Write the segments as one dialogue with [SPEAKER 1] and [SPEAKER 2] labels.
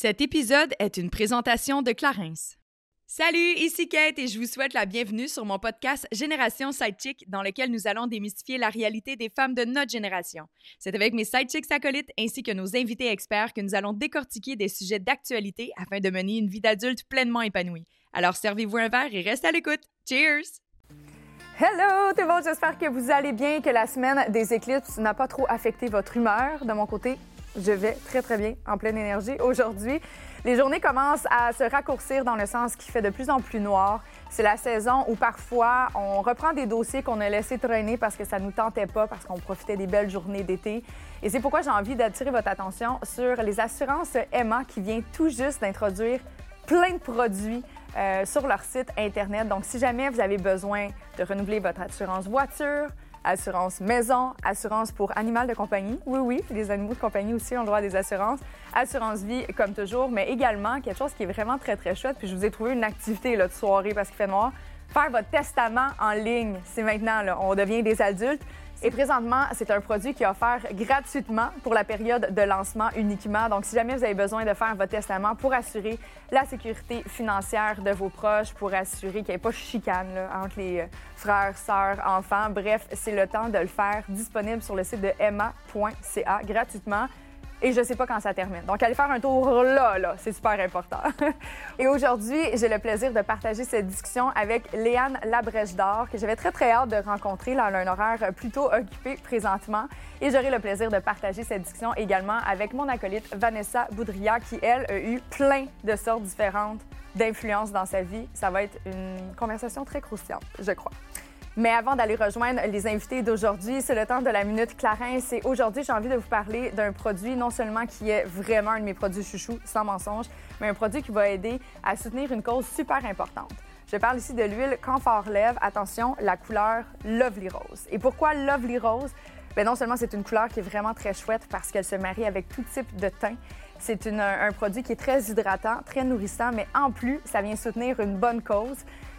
[SPEAKER 1] Cet épisode est une présentation de Clarence. Salut, ici Kate et je vous souhaite la bienvenue sur mon podcast Génération Sidechick dans lequel nous allons démystifier la réalité des femmes de notre génération. C'est avec mes sidechicks acolytes ainsi que nos invités experts que nous allons décortiquer des sujets d'actualité afin de mener une vie d'adulte pleinement épanouie. Alors servez-vous un verre et restez à l'écoute. Cheers!
[SPEAKER 2] Hello tout le monde, j'espère que vous allez bien, que la semaine des éclipses n'a pas trop affecté votre humeur. De mon côté, je vais très très bien, en pleine énergie. Aujourd'hui, les journées commencent à se raccourcir dans le sens qui fait de plus en plus noir. C'est la saison où parfois on reprend des dossiers qu'on a laissés traîner parce que ça nous tentait pas, parce qu'on profitait des belles journées d'été. Et c'est pourquoi j'ai envie d'attirer votre attention sur les assurances Emma qui vient tout juste d'introduire plein de produits euh, sur leur site Internet. Donc, si jamais vous avez besoin de renouveler votre assurance voiture, assurance maison, assurance pour animal de compagnie. Oui, oui, les animaux de compagnie aussi ont le droit à des assurances. Assurance vie, comme toujours, mais également quelque chose qui est vraiment très, très chouette. Puis je vous ai trouvé une activité là, de soirée parce qu'il fait noir. Faire votre testament en ligne, c'est maintenant, on devient des adultes. Et présentement, c'est un produit qui est offert gratuitement pour la période de lancement uniquement. Donc, si jamais vous avez besoin de faire votre testament pour assurer la sécurité financière de vos proches, pour assurer qu'il n'y ait pas de chicane entre les euh, frères, sœurs, enfants, bref, c'est le temps de le faire disponible sur le site de emma.ca gratuitement et je ne sais pas quand ça termine. Donc, allez faire un tour là, là, c'est super important. et aujourd'hui, j'ai le plaisir de partager cette discussion avec Léane Labrèche d'Or, que j'avais très, très hâte de rencontrer. Là, elle a un horaire plutôt occupé présentement. Et j'aurai le plaisir de partager cette discussion également avec mon acolyte Vanessa Boudria, qui, elle, a eu plein de sortes différentes d'influences dans sa vie. Ça va être une conversation très croustillante, je crois. Mais avant d'aller rejoindre les invités d'aujourd'hui, c'est le temps de la Minute Clarence. Et aujourd'hui, j'ai envie de vous parler d'un produit non seulement qui est vraiment un de mes produits chouchous, sans mensonge, mais un produit qui va aider à soutenir une cause super importante. Je parle ici de l'huile Confort Lève. Attention, la couleur Lovely Rose. Et pourquoi Lovely Rose? Bien, non seulement c'est une couleur qui est vraiment très chouette parce qu'elle se marie avec tout type de teint. C'est un produit qui est très hydratant, très nourrissant, mais en plus, ça vient soutenir une bonne cause.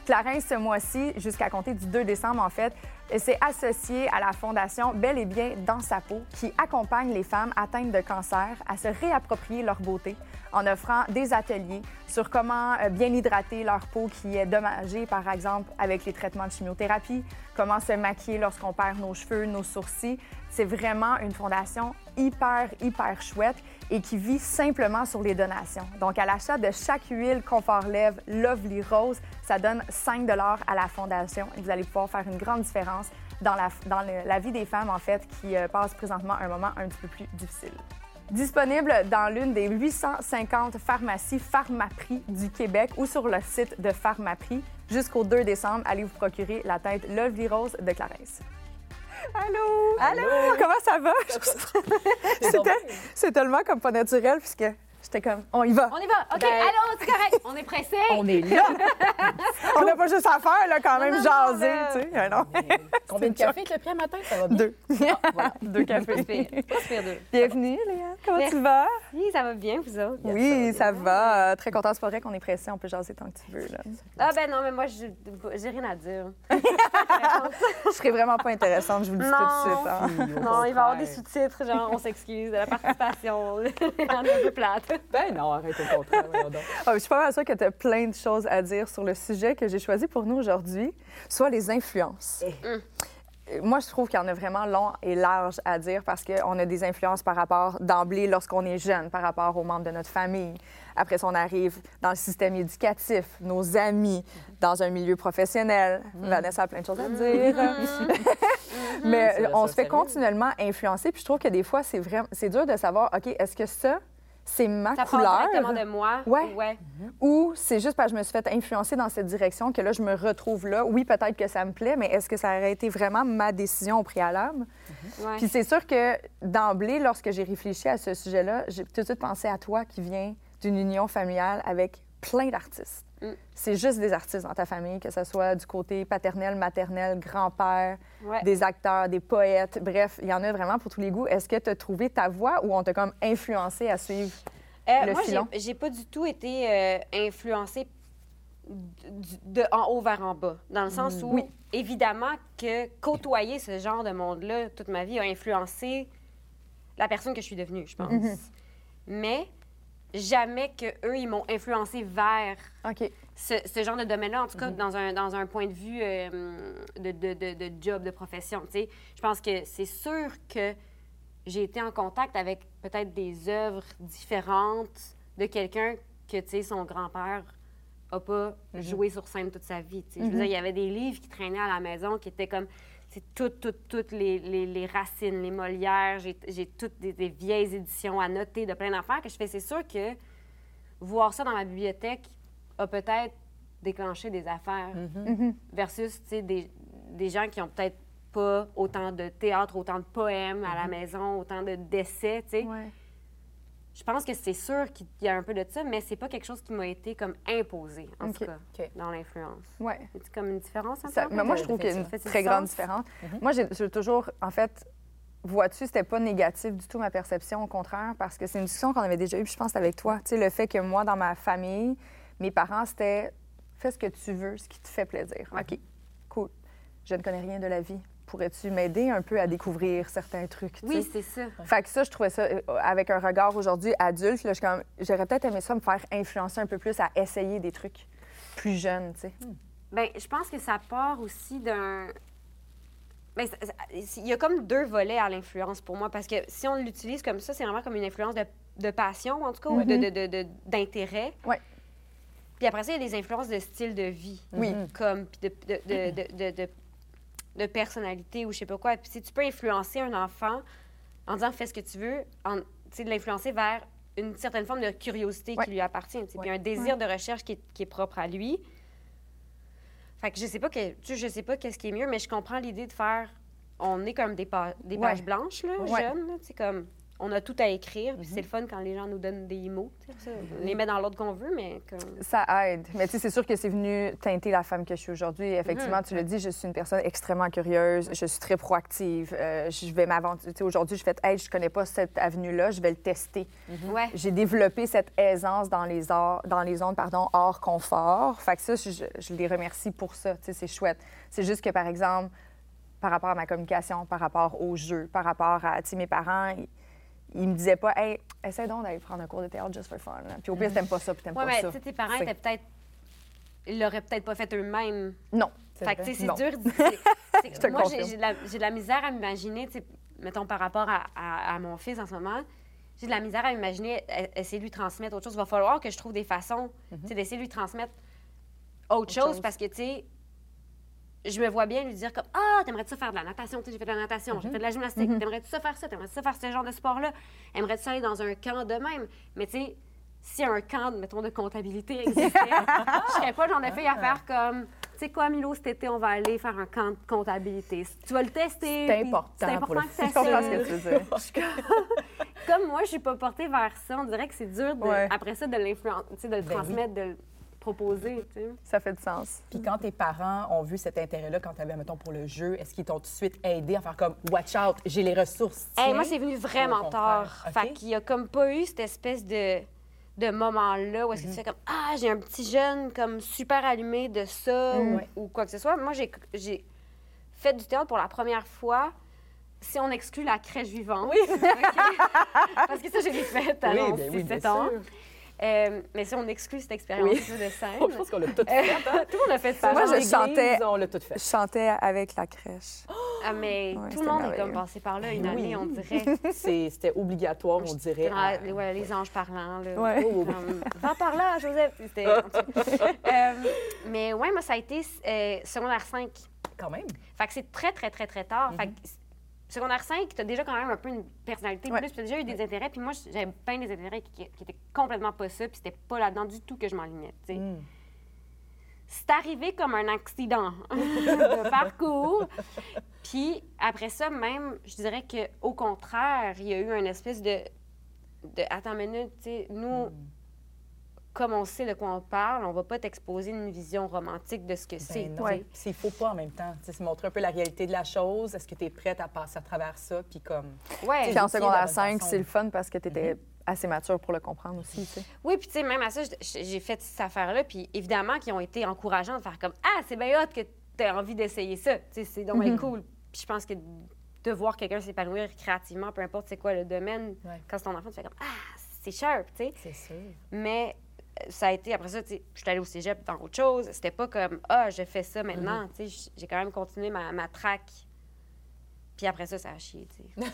[SPEAKER 2] Clarins, ce mois-ci, jusqu'à compter du 2 décembre, en fait, s'est associé à la Fondation Bel et Bien dans sa peau, qui accompagne les femmes atteintes de cancer à se réapproprier leur beauté en offrant des ateliers sur comment euh, bien hydrater leur peau qui est dommagée, par exemple, avec les traitements de chimiothérapie, comment se maquiller lorsqu'on perd nos cheveux, nos sourcils. C'est vraiment une fondation hyper, hyper chouette et qui vit simplement sur les donations. Donc, à l'achat de chaque huile Confort Lève Lovely Rose, ça donne 5 à la fondation et vous allez pouvoir faire une grande différence dans la, dans la vie des femmes, en fait, qui euh, passent présentement un moment un petit peu plus difficile. Disponible dans l'une des 850 pharmacies Pharmaprix du Québec ou sur le site de Pharmaprix. Jusqu'au 2 décembre, allez vous procurer la tête Lovely Rose de Clarence. Allô?
[SPEAKER 3] Allô?
[SPEAKER 2] Comment ça va? C'est tellement comme pas naturel puisque J'étais comme, on y va.
[SPEAKER 3] On y va. OK,
[SPEAKER 2] Ben-
[SPEAKER 3] c'est correct. On est pressé.
[SPEAKER 2] On est là. on n'a pas juste à faire, là, quand même,
[SPEAKER 3] non,
[SPEAKER 2] jaser, tu sais. Ah non.
[SPEAKER 4] Combien de café que le prix à matin? Ça va bien?
[SPEAKER 2] Deux.
[SPEAKER 3] voilà.
[SPEAKER 2] Deux cafés.
[SPEAKER 3] Pas deux.
[SPEAKER 2] Bienvenue, Léa. Comment
[SPEAKER 3] Merci.
[SPEAKER 2] tu vas?
[SPEAKER 3] Oui, ça va bien, vous autres?
[SPEAKER 2] Oui, ça va. Euh, Très contente. C'est pas vrai qu'on est pressé. On peut jaser tant que tu veux. Là.
[SPEAKER 3] Ah ben non, mais moi, j'ai j'ai rien à dire.
[SPEAKER 2] Je serais vraiment pas intéressante, je vous le dis tout de suite. hein.
[SPEAKER 3] Non, il va y avoir des sous-titres, genre, on s'excuse de la participation. On est un peu plate.
[SPEAKER 4] Ben non, arrête au contraire.
[SPEAKER 2] Ah, je suis pas mal sûre que tu as plein de choses à dire sur le sujet que j'ai choisi pour nous aujourd'hui, soit les influences. Euh, Moi, je trouve qu'il y en a vraiment long et large à dire parce qu'on a des influences par rapport d'emblée lorsqu'on est jeune, par rapport aux membres de notre famille. Après ça, on arrive dans le système éducatif, nos amis, dans un milieu professionnel. Vanessa a plein de choses à dire. Mais
[SPEAKER 4] C'est
[SPEAKER 2] euh, on se fait
[SPEAKER 4] sérieux.
[SPEAKER 2] continuellement influencer. Puis je trouve que des fois, c'est vraiment, c'est dur de savoir, OK, est-ce que ça, c'est ma
[SPEAKER 3] Ça
[SPEAKER 2] couleur?
[SPEAKER 3] directement de moi.
[SPEAKER 2] Ouais.
[SPEAKER 3] Ouais.
[SPEAKER 2] Ou c'est juste parce que je me suis fait influencer dans cette direction que là, je me retrouve là. Oui, peut-être que ça me plaît, mais est-ce que ça aurait été vraiment ma décision au préalable?
[SPEAKER 3] Ouais.
[SPEAKER 2] Puis c'est sûr que d'emblée, lorsque j'ai réfléchi à ce sujet-là, j'ai tout de suite pensé à toi qui viens d'une union familiale avec plein d'artistes.
[SPEAKER 3] Mm.
[SPEAKER 2] C'est juste des artistes dans ta famille, que ce soit du côté paternel, maternel, grand-père,
[SPEAKER 3] Ouais.
[SPEAKER 2] des acteurs, des poètes, bref, il y en a vraiment pour tous les goûts. Est-ce que tu as trouvé ta voix ou on t'a comme influencé à suivre?
[SPEAKER 3] Euh,
[SPEAKER 2] le
[SPEAKER 3] moi,
[SPEAKER 2] filon?
[SPEAKER 3] j'ai- j'ai pas du tout été euh, influencée de en haut vers en bas. Dans le sens où,
[SPEAKER 2] Oui.
[SPEAKER 3] évidemment, que côtoyer ce genre de monde-là toute ma vie a influencé la personne que je suis devenue, je pense.
[SPEAKER 2] Mhm.
[SPEAKER 3] Mais jamais que eux ils m'ont influencé vers ce, ce genre de domaine-là, en tout cas dans, un, dans un point de vue euh, de, de, de, de job, de profession. tu sais. Je pense que c'est sûr que j'ai été en contact avec peut-être des œuvres différentes de quelqu'un que, son grand-père n'a pas joué sur scène toute sa vie. tu sais. Je veux dire, il y avait des livres qui traînaient à la maison qui étaient comme c'est toutes, toutes, toutes les, les, les racines, les Molières. J'ai j'ai toutes des, des vieilles éditions à noter de plein d'affaires que je fais. C'est sûr que voir ça dans ma bibliothèque a peut-être déclenché des affaires versus, tu sais, des, des gens qui ont peut-être pas autant de théâtre, autant de poèmes à la maison, autant de d'essais, tu sais.
[SPEAKER 2] Ouais.
[SPEAKER 3] Je pense que c'est sûr qu'il y a un peu de ça, mais c'est pas quelque chose qui m'a été comme imposé, en tout cas, dans l'influence.
[SPEAKER 2] Ouais.
[SPEAKER 3] C'est comme une différence entre
[SPEAKER 2] Ça- mais moi, je trouve qu'il y a une très grande
[SPEAKER 3] sens?
[SPEAKER 2] différence. Moi, j'ai toujours, en fait, vois-tu, c'était pas négatif du tout ma perception, au contraire, parce que c'est une discussion qu'on avait déjà eue, puis je pense avec toi. Tu sais, le fait que moi, dans ma famille, mes parents, c'était fais ce que tu veux, ce qui te fait plaisir. OK, cool. Je ne connais rien de la vie. Pourrais-tu m'aider un peu à découvrir certains trucs?
[SPEAKER 3] Oui, c'est ça.
[SPEAKER 2] Fait que ça, je trouvais ça, euh, avec un regard aujourd'hui adulte, là, comme, j'aurais peut-être aimé ça me faire influencer un peu plus à essayer des trucs plus jeunes, tu sais.
[SPEAKER 3] Bien, je pense que ça part aussi d'un. Ben, il y a comme deux volets à l'influence pour moi, parce que si on l'utilise comme ça, c'est vraiment comme une influence de, de passion, en tout cas, ou de- de- de- de- d'intérêt.
[SPEAKER 2] Ouais.
[SPEAKER 3] Puis après ça, il y a des influences de style de vie.
[SPEAKER 2] Oui.
[SPEAKER 3] Comme, puis de, de, de, de, de- personnalité ou je sais pas quoi. Puis si tu peux influencer un enfant en disant fais ce que tu veux, en, de l'influencer vers une certaine forme de curiosité
[SPEAKER 2] Ouais.
[SPEAKER 3] qui lui appartient, puis
[SPEAKER 4] Ouais.
[SPEAKER 3] un désir de recherche qui est, qui est propre à lui. Fait que je sais pas que, tu je sais pas qu'est-ce qui est mieux, mais je comprends l'idée de faire. On est comme des, pa- des pages blanches, là, jeunes. sais, comme on a tout à écrire,
[SPEAKER 2] Mhm.
[SPEAKER 3] puis c'est le fun quand les gens nous donnent des mots. On les met dans l'ordre qu'on veut, mais comme.
[SPEAKER 2] Ça aide. Mais tu sais, c'est sûr que c'est venu teinter la femme que je suis aujourd'hui. Effectivement, tu le dis, je suis une personne extrêmement curieuse. Je suis très proactive. Euh, je vais m'aventurer. Aujourd'hui, je fais, hey, je connais pas cette avenue-là, je vais le tester.
[SPEAKER 3] Ouais.
[SPEAKER 2] J'ai développé cette aisance dans les arts, dans les zones, pardon, hors confort. Fait que ça, je, je les remercie pour ça. C'est chouette. C'est juste que, par exemple, par rapport à ma communication, par rapport au jeu, par rapport à, tu sais, mes parents, ils, ils me disaient pas, hey, essaie donc d'aller prendre un cours de théâtre just for fun. là. Puis au pire, t'aimes pas ça, puis t'aimes
[SPEAKER 3] Ouais,
[SPEAKER 2] pas
[SPEAKER 3] mais
[SPEAKER 2] ça.
[SPEAKER 3] tes parents étaient peut-être. Ils l'auraient peut-être pas fait eux-mêmes.
[SPEAKER 2] Non.
[SPEAKER 4] C'est
[SPEAKER 3] Fait que, tu sais, c'est dur. moi, j'ai de, de la misère à m'imaginer, mettons par rapport à, à- à mon fils en ce moment, j'ai de la misère à m'imaginer e- essayer de lui transmettre autre chose. Il va falloir que je trouve des façons, sais, d'essayer de lui transmettre autre, chose,
[SPEAKER 4] chose.
[SPEAKER 3] parce que, tu sais, je me vois bien lui dire comme Ah, t'aimerais-tu faire de la natation? Tu sais, j'ai fait de la natation, j'ai fait de la gymnastique. T'aimerais-tu ça faire ça? T'aimerais-tu ça faire ce genre de sport-là? Aimerais-tu aller dans un camp de même? Mais tu sais, si un camp, mettons, de comptabilité existait, je serais pas genre de fille à faire comme Tu sais quoi, Milo, cet été, on va aller faire un camp de comptabilité. Tu vas le tester.
[SPEAKER 4] C'est important
[SPEAKER 3] C'est
[SPEAKER 4] pour
[SPEAKER 3] important
[SPEAKER 4] le
[SPEAKER 3] que ça se-
[SPEAKER 2] que tu veux dire.
[SPEAKER 3] Comme moi, je suis pas portée vers ça. On dirait que c'est dur, de-
[SPEAKER 2] Ouais.
[SPEAKER 3] après ça, de l'influencer, de le
[SPEAKER 4] Ben oui.
[SPEAKER 3] transmettre, de proposer. tu sais.
[SPEAKER 2] Ça fait du sens.
[SPEAKER 4] Puis quand tes parents ont vu cet intérêt-là, quand tu avais, mettons, pour le jeu, est-ce qu'ils t'ont tout de suite aidé à faire comme Watch out, j'ai les ressources.
[SPEAKER 3] Hey, moi, c'est venu vraiment tard.
[SPEAKER 4] OK.
[SPEAKER 3] Fait qu'il y a comme pas eu cette espèce de, de moment-là où est-ce que tu fais comme Ah, j'ai un petit jeune comme super allumé de ça ou, quoi que ce soit. Moi, j'ai- j'ai fait du théâtre pour la première fois. Si on exclut la crèche vivante.
[SPEAKER 4] Oui.
[SPEAKER 3] Parce que ça, j'ai fait à
[SPEAKER 4] Oui,
[SPEAKER 3] l'âge
[SPEAKER 4] ben
[SPEAKER 3] de
[SPEAKER 4] oui,
[SPEAKER 3] 7
[SPEAKER 4] bien
[SPEAKER 3] ans.
[SPEAKER 4] sûr.
[SPEAKER 3] Euh, mais si on exclut cette expérience de scène.
[SPEAKER 4] Je pense qu'on l'a tout
[SPEAKER 3] euh,
[SPEAKER 4] fait. hein.
[SPEAKER 3] tout le monde a fait ça.
[SPEAKER 2] Moi, je chantais-
[SPEAKER 4] On l'a tout fait.
[SPEAKER 2] Je chantais avec la crèche.
[SPEAKER 3] Ah, mais
[SPEAKER 2] Ouais,
[SPEAKER 3] tout le monde est comme passé par là une
[SPEAKER 4] Oui.
[SPEAKER 3] année, on dirait.
[SPEAKER 4] C'était obligatoire, on dirait. À-
[SPEAKER 3] les, ouais, les anges parlants. Là.
[SPEAKER 2] Ouais.
[SPEAKER 4] Oh.
[SPEAKER 3] Comme, Va par là, Joseph. Euh, mais ouais, moi, ça a été euh, secondaire 5.
[SPEAKER 4] Quand même.
[SPEAKER 3] Fait que c'est très, très, très, très tard. Fait que secondaire 5, tu as déjà quand même un peu une personnalité
[SPEAKER 2] Ouais.
[SPEAKER 3] plus, tu as déjà eu des intérêts. Puis moi, j'avais plein des intérêts qui, qui étaient complètement pas ça, puis c'était pas là-dedans du tout que je m'enlignais.
[SPEAKER 4] Mm.
[SPEAKER 3] C'est arrivé comme un accident de parcours. Puis après ça, même, je dirais qu'au contraire, il y a eu une espèce de. de attends une minute, tu sais, nous, comme on sait de quoi on parle, on va pas t'exposer une vision romantique de ce que c'est.
[SPEAKER 4] Ben non.
[SPEAKER 3] tu sais.
[SPEAKER 4] S'il faut pas en même temps. Tu sais, C'est montrer un peu la réalité de la chose. Est-ce que tu es prête à passer à travers ça? Puis comme.
[SPEAKER 3] Ouais.
[SPEAKER 2] Puis en secondaire
[SPEAKER 4] bonne
[SPEAKER 2] 5,
[SPEAKER 4] façon.
[SPEAKER 2] c'est le fun parce que tu étais assez mature pour le comprendre aussi. tu sais.
[SPEAKER 3] Oui, puis tu sais, même à ça, j'ai j'ai fait cette affaire-là, puis évidemment, qui ont été encourageants de faire comme Ah, c'est bien hot que tu as envie d'essayer ça. Tu sais, c'est donc bien cool. Puis je pense que de voir quelqu'un s'épanouir créativement, peu importe c'est quoi le domaine,
[SPEAKER 4] Ouais.
[SPEAKER 3] quand c'est ton enfant, tu fais comme Ah, c'est sharp, tu sais.
[SPEAKER 4] C'est sûr.
[SPEAKER 3] Mais ça a été, après ça, tu sais, je suis allée au cégep dans autre chose. C'était pas comme, ah, je fais ça maintenant. Tu sais, j'ai quand même continué ma, ma track. Puis après ça, ça a chié, tu sais.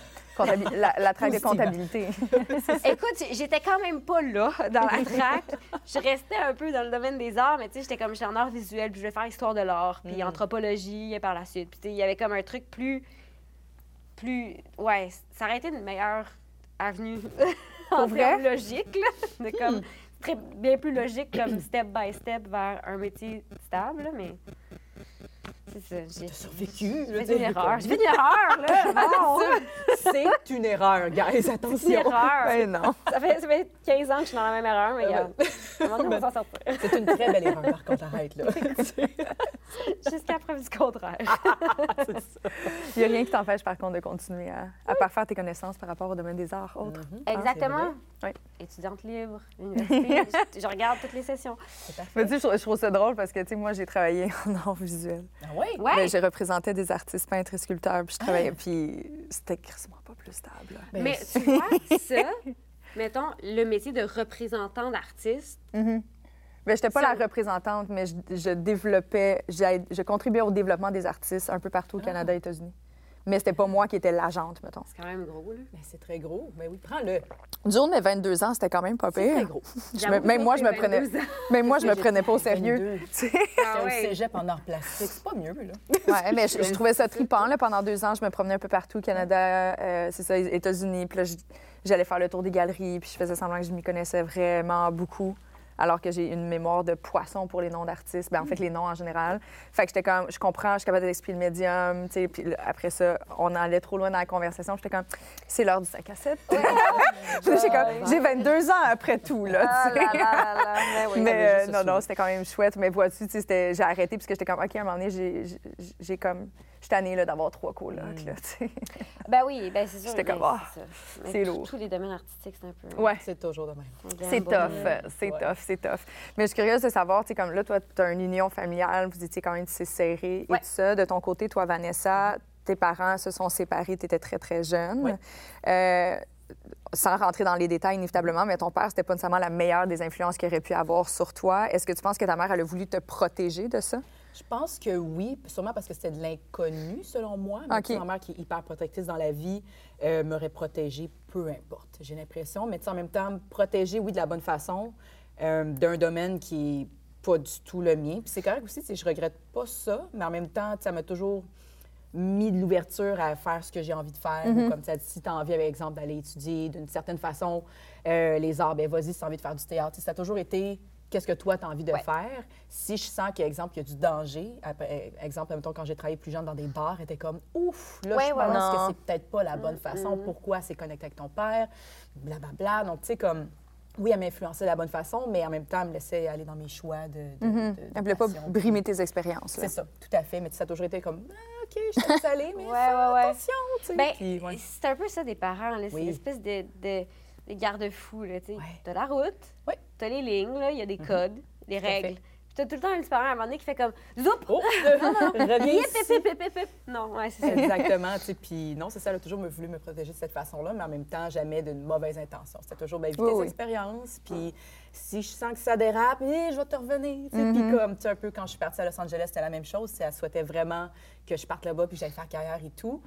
[SPEAKER 2] La, la traque de comptabilité.
[SPEAKER 3] Écoute, j'étais quand même pas là, dans la track. Je restais un peu dans le domaine des arts, mais tu sais, j'étais comme, j'étais en art visuel, puis je vais faire histoire de l'art, puis
[SPEAKER 2] Mm.
[SPEAKER 3] anthropologie par la suite. Puis tu sais, il y avait comme un truc plus... plus... Ouais, ça aurait été une meilleure avenue en
[SPEAKER 2] vrai?
[SPEAKER 3] logiques, là. De comme... Très, bien plus logique comme step by step vers un métier stable, là, mais... C'est ça, j'ai
[SPEAKER 4] T'as survécu.
[SPEAKER 3] j'ai fait une erreur. J'ai fait une erreur, là!
[SPEAKER 4] C'est une erreur, guys,
[SPEAKER 3] C'est une
[SPEAKER 4] attention.
[SPEAKER 3] erreur!
[SPEAKER 2] Ben non.
[SPEAKER 3] Ça fait, ça fait 15 ans que je suis dans la même erreur, mais regarde, donné, on va s'en sortir.
[SPEAKER 4] C'est une très belle erreur, par contre, arrête, là.
[SPEAKER 3] Jusqu'à preuve du contraire.
[SPEAKER 2] Il n'y a rien qui t'empêche, par contre, de continuer à, à parfaire tes connaissances par rapport au domaine des arts autres.
[SPEAKER 3] Exactement. Étudiante libre, université, je, je regarde toutes les sessions.
[SPEAKER 4] C'est parfait.
[SPEAKER 2] Mais tu sais, je, trouve- je trouve ça drôle parce que, tu sais, moi, j'ai travaillé en art visuel.
[SPEAKER 4] Ah ouais?
[SPEAKER 3] Ouais.
[SPEAKER 2] Ben, j'ai représenté des artistes peintres et sculpteurs, puis je travaillais, puis c'était quasiment pas plus stable.
[SPEAKER 4] Ben,
[SPEAKER 3] mais tu vois, ça, mettons, le métier de représentant d'artiste,
[SPEAKER 2] Ben, j'étais pas
[SPEAKER 3] Ça-
[SPEAKER 2] la représentante, mais je, je développais, j'ai- je contribuais au développement des artistes un peu partout au Canada et aux États-Unis. Mais c'était pas moi qui étais l'agente, mettons.
[SPEAKER 3] c'est quand même gros, là.
[SPEAKER 4] Ben, c'est très gros. Mais oui, prends-le.
[SPEAKER 2] Du haut de mes 22 ans, c'était quand même pas
[SPEAKER 4] C'est très
[SPEAKER 2] pire.
[SPEAKER 4] gros.
[SPEAKER 2] Même moi, je me prenais,
[SPEAKER 3] 22 ans.
[SPEAKER 2] même moi, je me prenais pas au sérieux.
[SPEAKER 4] 22.
[SPEAKER 2] tu sais.
[SPEAKER 3] Ah
[SPEAKER 4] J'étais au
[SPEAKER 3] ouais.
[SPEAKER 4] cégep en arts plastiques. C'est pas mieux, là.
[SPEAKER 2] Ouais, mais je, je trouvais ça trippant. Là, pendant deux ans, je me promenais un peu partout au Canada, euh, c'est ça, les États-Unis. Puis là, j'allais faire le tour des galeries, puis je faisais semblant que je m'y connaissais vraiment beaucoup. Alors que j'ai une mémoire de poisson pour les noms d'artistes, ben, en fait, les noms en général. Fait que j'étais comme, je comprends, je suis capable d'expliquer le médium, tu sais. Puis après ça, on allait trop loin dans la conversation. J'étais comme, c'est l'heure du 5 à 7. Puis là, j'ai comme, j'ai 22 ans après tout, là,
[SPEAKER 3] Ah là là là mais oui.
[SPEAKER 2] Euh, non, non, c'était quand même chouette. Mais vois-tu, tu sais, j'ai arrêté parce que j'étais comme, OK, à un moment donné, j'ai- comme, suis tannée là, d'avoir trois colocs, là, sais.
[SPEAKER 3] Ben oui, ben c'est sûr.
[SPEAKER 2] J'étais comme, ah,
[SPEAKER 3] c'est
[SPEAKER 2] lourd.
[SPEAKER 3] Tous les domaines artistiques, c'est un peu...
[SPEAKER 2] Ouais.
[SPEAKER 4] C'est toujours de même.
[SPEAKER 2] C'est tough, euh, c'est
[SPEAKER 4] Ouais.
[SPEAKER 2] tough, c'est tough. Mais je suis curieuse de savoir, tu sais, comme là, toi, tu as une union familiale, vous étiez quand même serré et
[SPEAKER 3] Ouais.
[SPEAKER 2] tout ça. De ton côté, toi, Vanessa, tes parents se sont séparés, tu étais très, très jeune.
[SPEAKER 4] Ouais.
[SPEAKER 2] Euh, sans rentrer dans les détails, inévitablement, mais ton père, c'était pas nécessairement la meilleure des influences qu'il aurait pu avoir sur toi. Est-ce que tu penses que ta mère, elle a voulu te protéger de ça?
[SPEAKER 4] Je pense que oui, sûrement parce que c'était de l'inconnu, selon moi. Mais
[SPEAKER 2] OK.
[SPEAKER 4] tu sais, ma mère, qui est hyper protectrice dans la vie, euh, m'aurait protégée, peu importe, j'ai l'impression. Mais en même temps, protégée, oui, de la bonne façon, euh, d'un domaine qui est pas du tout le mien. Puis c'est correct aussi, je regrette pas ça, mais en même temps, ça m'a toujours mis de l'ouverture à faire ce que j'ai envie de faire. Ou comme tu as dit, si tu as envie, par exemple, d'aller étudier d'une certaine façon euh, les arts, ben vas-y, si tu as envie de faire du théâtre. Ça a toujours été qu'est-ce que toi, tu as envie de
[SPEAKER 3] Ouais.
[SPEAKER 4] faire. Si je sens qu'exemple, il y a du danger, après, euh, exemple, mettons, quand j'ai travaillé plus jeune dans des bars, était comme ouf, là,
[SPEAKER 3] Ouais,
[SPEAKER 4] je
[SPEAKER 3] ouais,
[SPEAKER 4] pense que c'est peut-être pas la bonne façon. Pourquoi c'est connecté avec ton père, blablabla. Donc, tu sais, comme. Oui, elle m'influençait de la bonne façon, mais en même temps, elle me laissait aller dans mes choix de. de, de- de
[SPEAKER 2] Elle voulait pas brimer tes expériences.
[SPEAKER 4] C'est ça, tout à fait. Mais ça a toujours été comme, ah, OK, je suis aller, mais
[SPEAKER 3] Ouais,
[SPEAKER 4] attention, tu sais.
[SPEAKER 3] Ben, c'est un peu ça des parents, là. C'est une espèce de, de, de garde-fou, là, tu sais.
[SPEAKER 4] Ouais.
[SPEAKER 3] T'as la route, t'as les lignes, là, il y a des codes, des
[SPEAKER 4] à
[SPEAKER 3] règles. Puis t'as tout le temps un petit parent à un moment donné qui fait comme « Zoup!
[SPEAKER 4] Oh,
[SPEAKER 3] yip, yip. Non, ouais, c'est ça.
[SPEAKER 4] Exactement, tu sais, puis non, c'est ça, elle a toujours voulu me protéger de cette façon-là, mais en même temps, jamais d'une mauvaise intention. C'était toujours ben, éviter
[SPEAKER 2] Oui,
[SPEAKER 4] les
[SPEAKER 2] oui.
[SPEAKER 4] expériences, puis si je sens que ça dérape, eh, je vais te revenir, tu sais. Puis comme, tu sais, un peu quand je suis partie à Los Angeles, c'était la même chose, elle souhaitait vraiment que je parte là-bas puis que j'aille faire carrière et tout.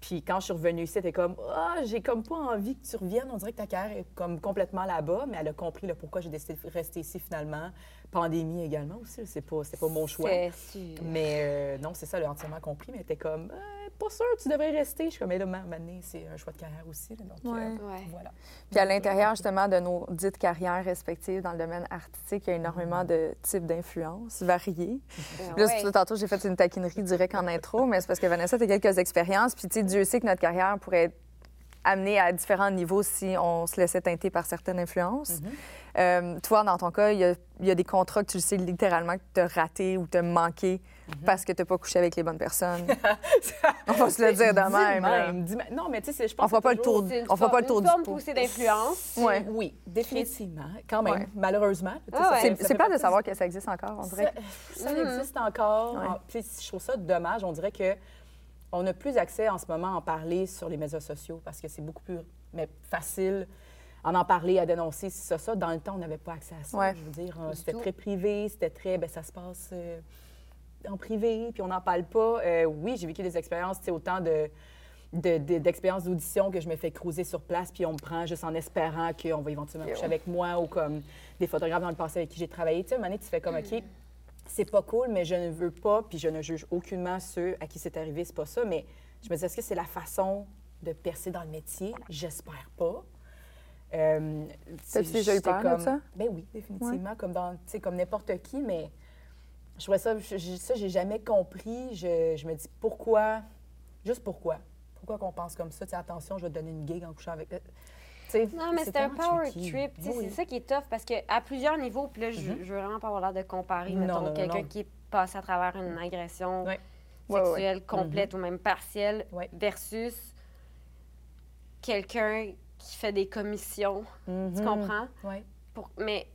[SPEAKER 4] Puis quand je suis revenue ici, elle était comme, ah, j'ai comme pas envie que tu reviennes, on dirait que ta carrière est comme complètement là-bas, mais elle a compris le pourquoi j'ai décidé de rester ici finalement. Pandémie également aussi, c'est pas, pas mon choix.
[SPEAKER 3] Sûr.
[SPEAKER 4] Mais euh, non, c'est ça, elle a entièrement compris, mais elle était comme, Euh, pas sûr, tu devrais rester. Je suis comme, mais là, ma- m'amener, c'est un choix de carrière aussi. là, donc, euh,
[SPEAKER 2] Ouais.
[SPEAKER 4] Voilà.
[SPEAKER 2] Puis à l'intérieur, justement, de nos dites carrières respectives dans le domaine artistique, il y a énormément de types d'influences variées.
[SPEAKER 3] Ben
[SPEAKER 2] Là,
[SPEAKER 3] ouais.
[SPEAKER 2] tantôt, j'ai fait une taquinerie direct en intro, mais c'est parce que Vanessa, tu as quelques expériences. Puis, tu sais, Dieu sait que notre carrière pourrait être amenée à différents niveaux si on se laissait teinter par certaines influences. Euh, toi, dans ton cas, il y, a, il y a des contrats que tu le sais littéralement que tu as ratés ou tu as manqué parce que tu n'as pas couché avec les bonnes personnes. on va se le dire de même.
[SPEAKER 4] dis même. Non, mais tu sais, je pense
[SPEAKER 2] On fera pas le tour
[SPEAKER 3] une
[SPEAKER 2] On fera pas le tour du pot.
[SPEAKER 3] poussée d'influence.
[SPEAKER 2] Ouais.
[SPEAKER 4] Oui, définitivement. Quand même,
[SPEAKER 2] Ouais.
[SPEAKER 4] malheureusement.
[SPEAKER 3] Ah ouais.
[SPEAKER 2] C'est pas de savoir que ça existe encore, on dirait.
[SPEAKER 4] Ça, ça existe encore. Puis je trouve ça dommage. On dirait que on a plus accès en ce moment à en parler sur les médias sociaux parce que c'est beaucoup plus mais facile en en parler, à dénoncer, c'est ça, ça. Dans le temps, on n'avait pas accès à ça.
[SPEAKER 2] Ouais.
[SPEAKER 4] Je veux dire,
[SPEAKER 3] Du
[SPEAKER 4] c'était
[SPEAKER 3] tout.
[SPEAKER 4] très privé, c'était très, ben ça se passe euh, en privé, puis on n'en parle pas. Euh, oui, j'ai vécu des expériences, tu sais, autant de de- de- d'expériences d'audition que je me fais cruiser sur place, puis on me prend juste en espérant qu'on va éventuellement coucher avec moi ou comme des photographes dans le passé avec qui j'ai travaillé. Tu sais, à un moment donné, tu fais comme, OK, c'est pas cool, mais je ne veux pas, puis je ne juge aucunement ceux à qui c'est arrivé, c'est pas ça. Mais je me dis, est-ce que c'est la façon de percer dans le métier? J'espère pas. Euh,
[SPEAKER 2] T'as-tu déjà eu peur de
[SPEAKER 4] comme-
[SPEAKER 2] ça?
[SPEAKER 4] Ben oui, définitivement, comme dans, comme n'importe qui, mais je trouvais ça, je- ça, j'ai jamais compris. Je, je me dis, pourquoi, juste pourquoi? Pourquoi qu'on pense comme ça? Tu sais, attention, je vais te donner une gig en couchant avec... euh,
[SPEAKER 3] Non, mais
[SPEAKER 4] c'est
[SPEAKER 3] un power
[SPEAKER 4] tricky.
[SPEAKER 3] trip.
[SPEAKER 4] Oui.
[SPEAKER 3] C'est ça qui est tough parce qu'à plusieurs niveaux, puis là, je, je veux vraiment pas avoir l'air de comparer, mettons, quelqu'un qui est passé à travers une agression.
[SPEAKER 4] Ouais,
[SPEAKER 2] ouais.
[SPEAKER 3] sexuelle complète ou même partielle versus quelqu'un qui fait des commissions. Tu
[SPEAKER 4] Mhm.
[SPEAKER 3] comprends? Pour- mais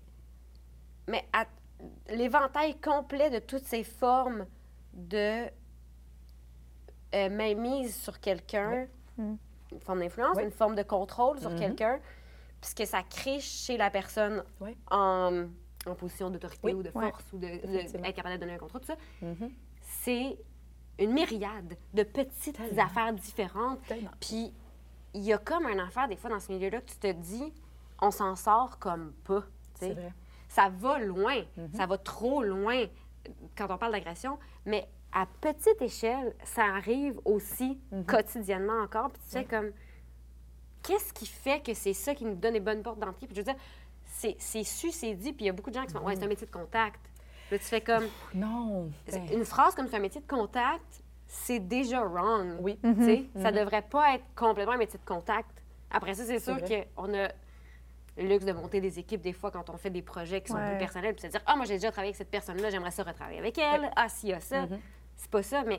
[SPEAKER 3] mais à- l'éventail complet de toutes ces formes de euh, mainmise sur quelqu'un,
[SPEAKER 2] Mm.
[SPEAKER 3] une forme d'influence,
[SPEAKER 4] Oui.
[SPEAKER 3] une forme de contrôle sur
[SPEAKER 4] Mhm.
[SPEAKER 3] quelqu'un, puisque ça crée chez la personne
[SPEAKER 4] Oui.
[SPEAKER 3] en, en position d'autorité
[SPEAKER 4] Oui.
[SPEAKER 3] ou de force ou de, de-
[SPEAKER 4] Effectivement.
[SPEAKER 3] être capable de donner un contrôle, tout ça,
[SPEAKER 4] Mhm.
[SPEAKER 3] c'est une myriade de petites
[SPEAKER 4] Tellement.
[SPEAKER 3] affaires différentes.
[SPEAKER 4] Tellement.
[SPEAKER 3] Puis il y a comme un affaire des fois dans ce milieu-là que tu te dis, on s'en sort comme pas. tu sais.
[SPEAKER 4] C'est vrai.
[SPEAKER 3] Ça va loin,
[SPEAKER 4] Mhm.
[SPEAKER 3] ça va trop loin quand on parle d'agression, mais à petite échelle, ça arrive aussi
[SPEAKER 4] Mhm.
[SPEAKER 3] quotidiennement encore. Puis tu sais comme, qu'est-ce qui fait que c'est ça qui nous donne les bonnes portes d'entrée? Puis je veux dire, c'est su, c'est dit, puis il y a beaucoup de gens qui sont, ouais, c'est un métier de contact. Puis là, tu fais comme,
[SPEAKER 4] Non. ben,
[SPEAKER 3] une phrase comme c'est un métier de contact, c'est déjà wrong?
[SPEAKER 4] Oui.
[SPEAKER 3] Tu sais, Ça devrait pas être complètement un métier de contact. Après ça, c'est sûr qu'on a luxe de monter des équipes des fois quand on fait des projets qui sont
[SPEAKER 2] Ouais.
[SPEAKER 3] plus personnels, puis se dire Ah, moi, j'ai déjà travaillé avec cette personne-là, j'aimerais ça retravailler avec elle. Ah, si, il y a ça.
[SPEAKER 4] Mhm.
[SPEAKER 3] C'est pas ça, mais.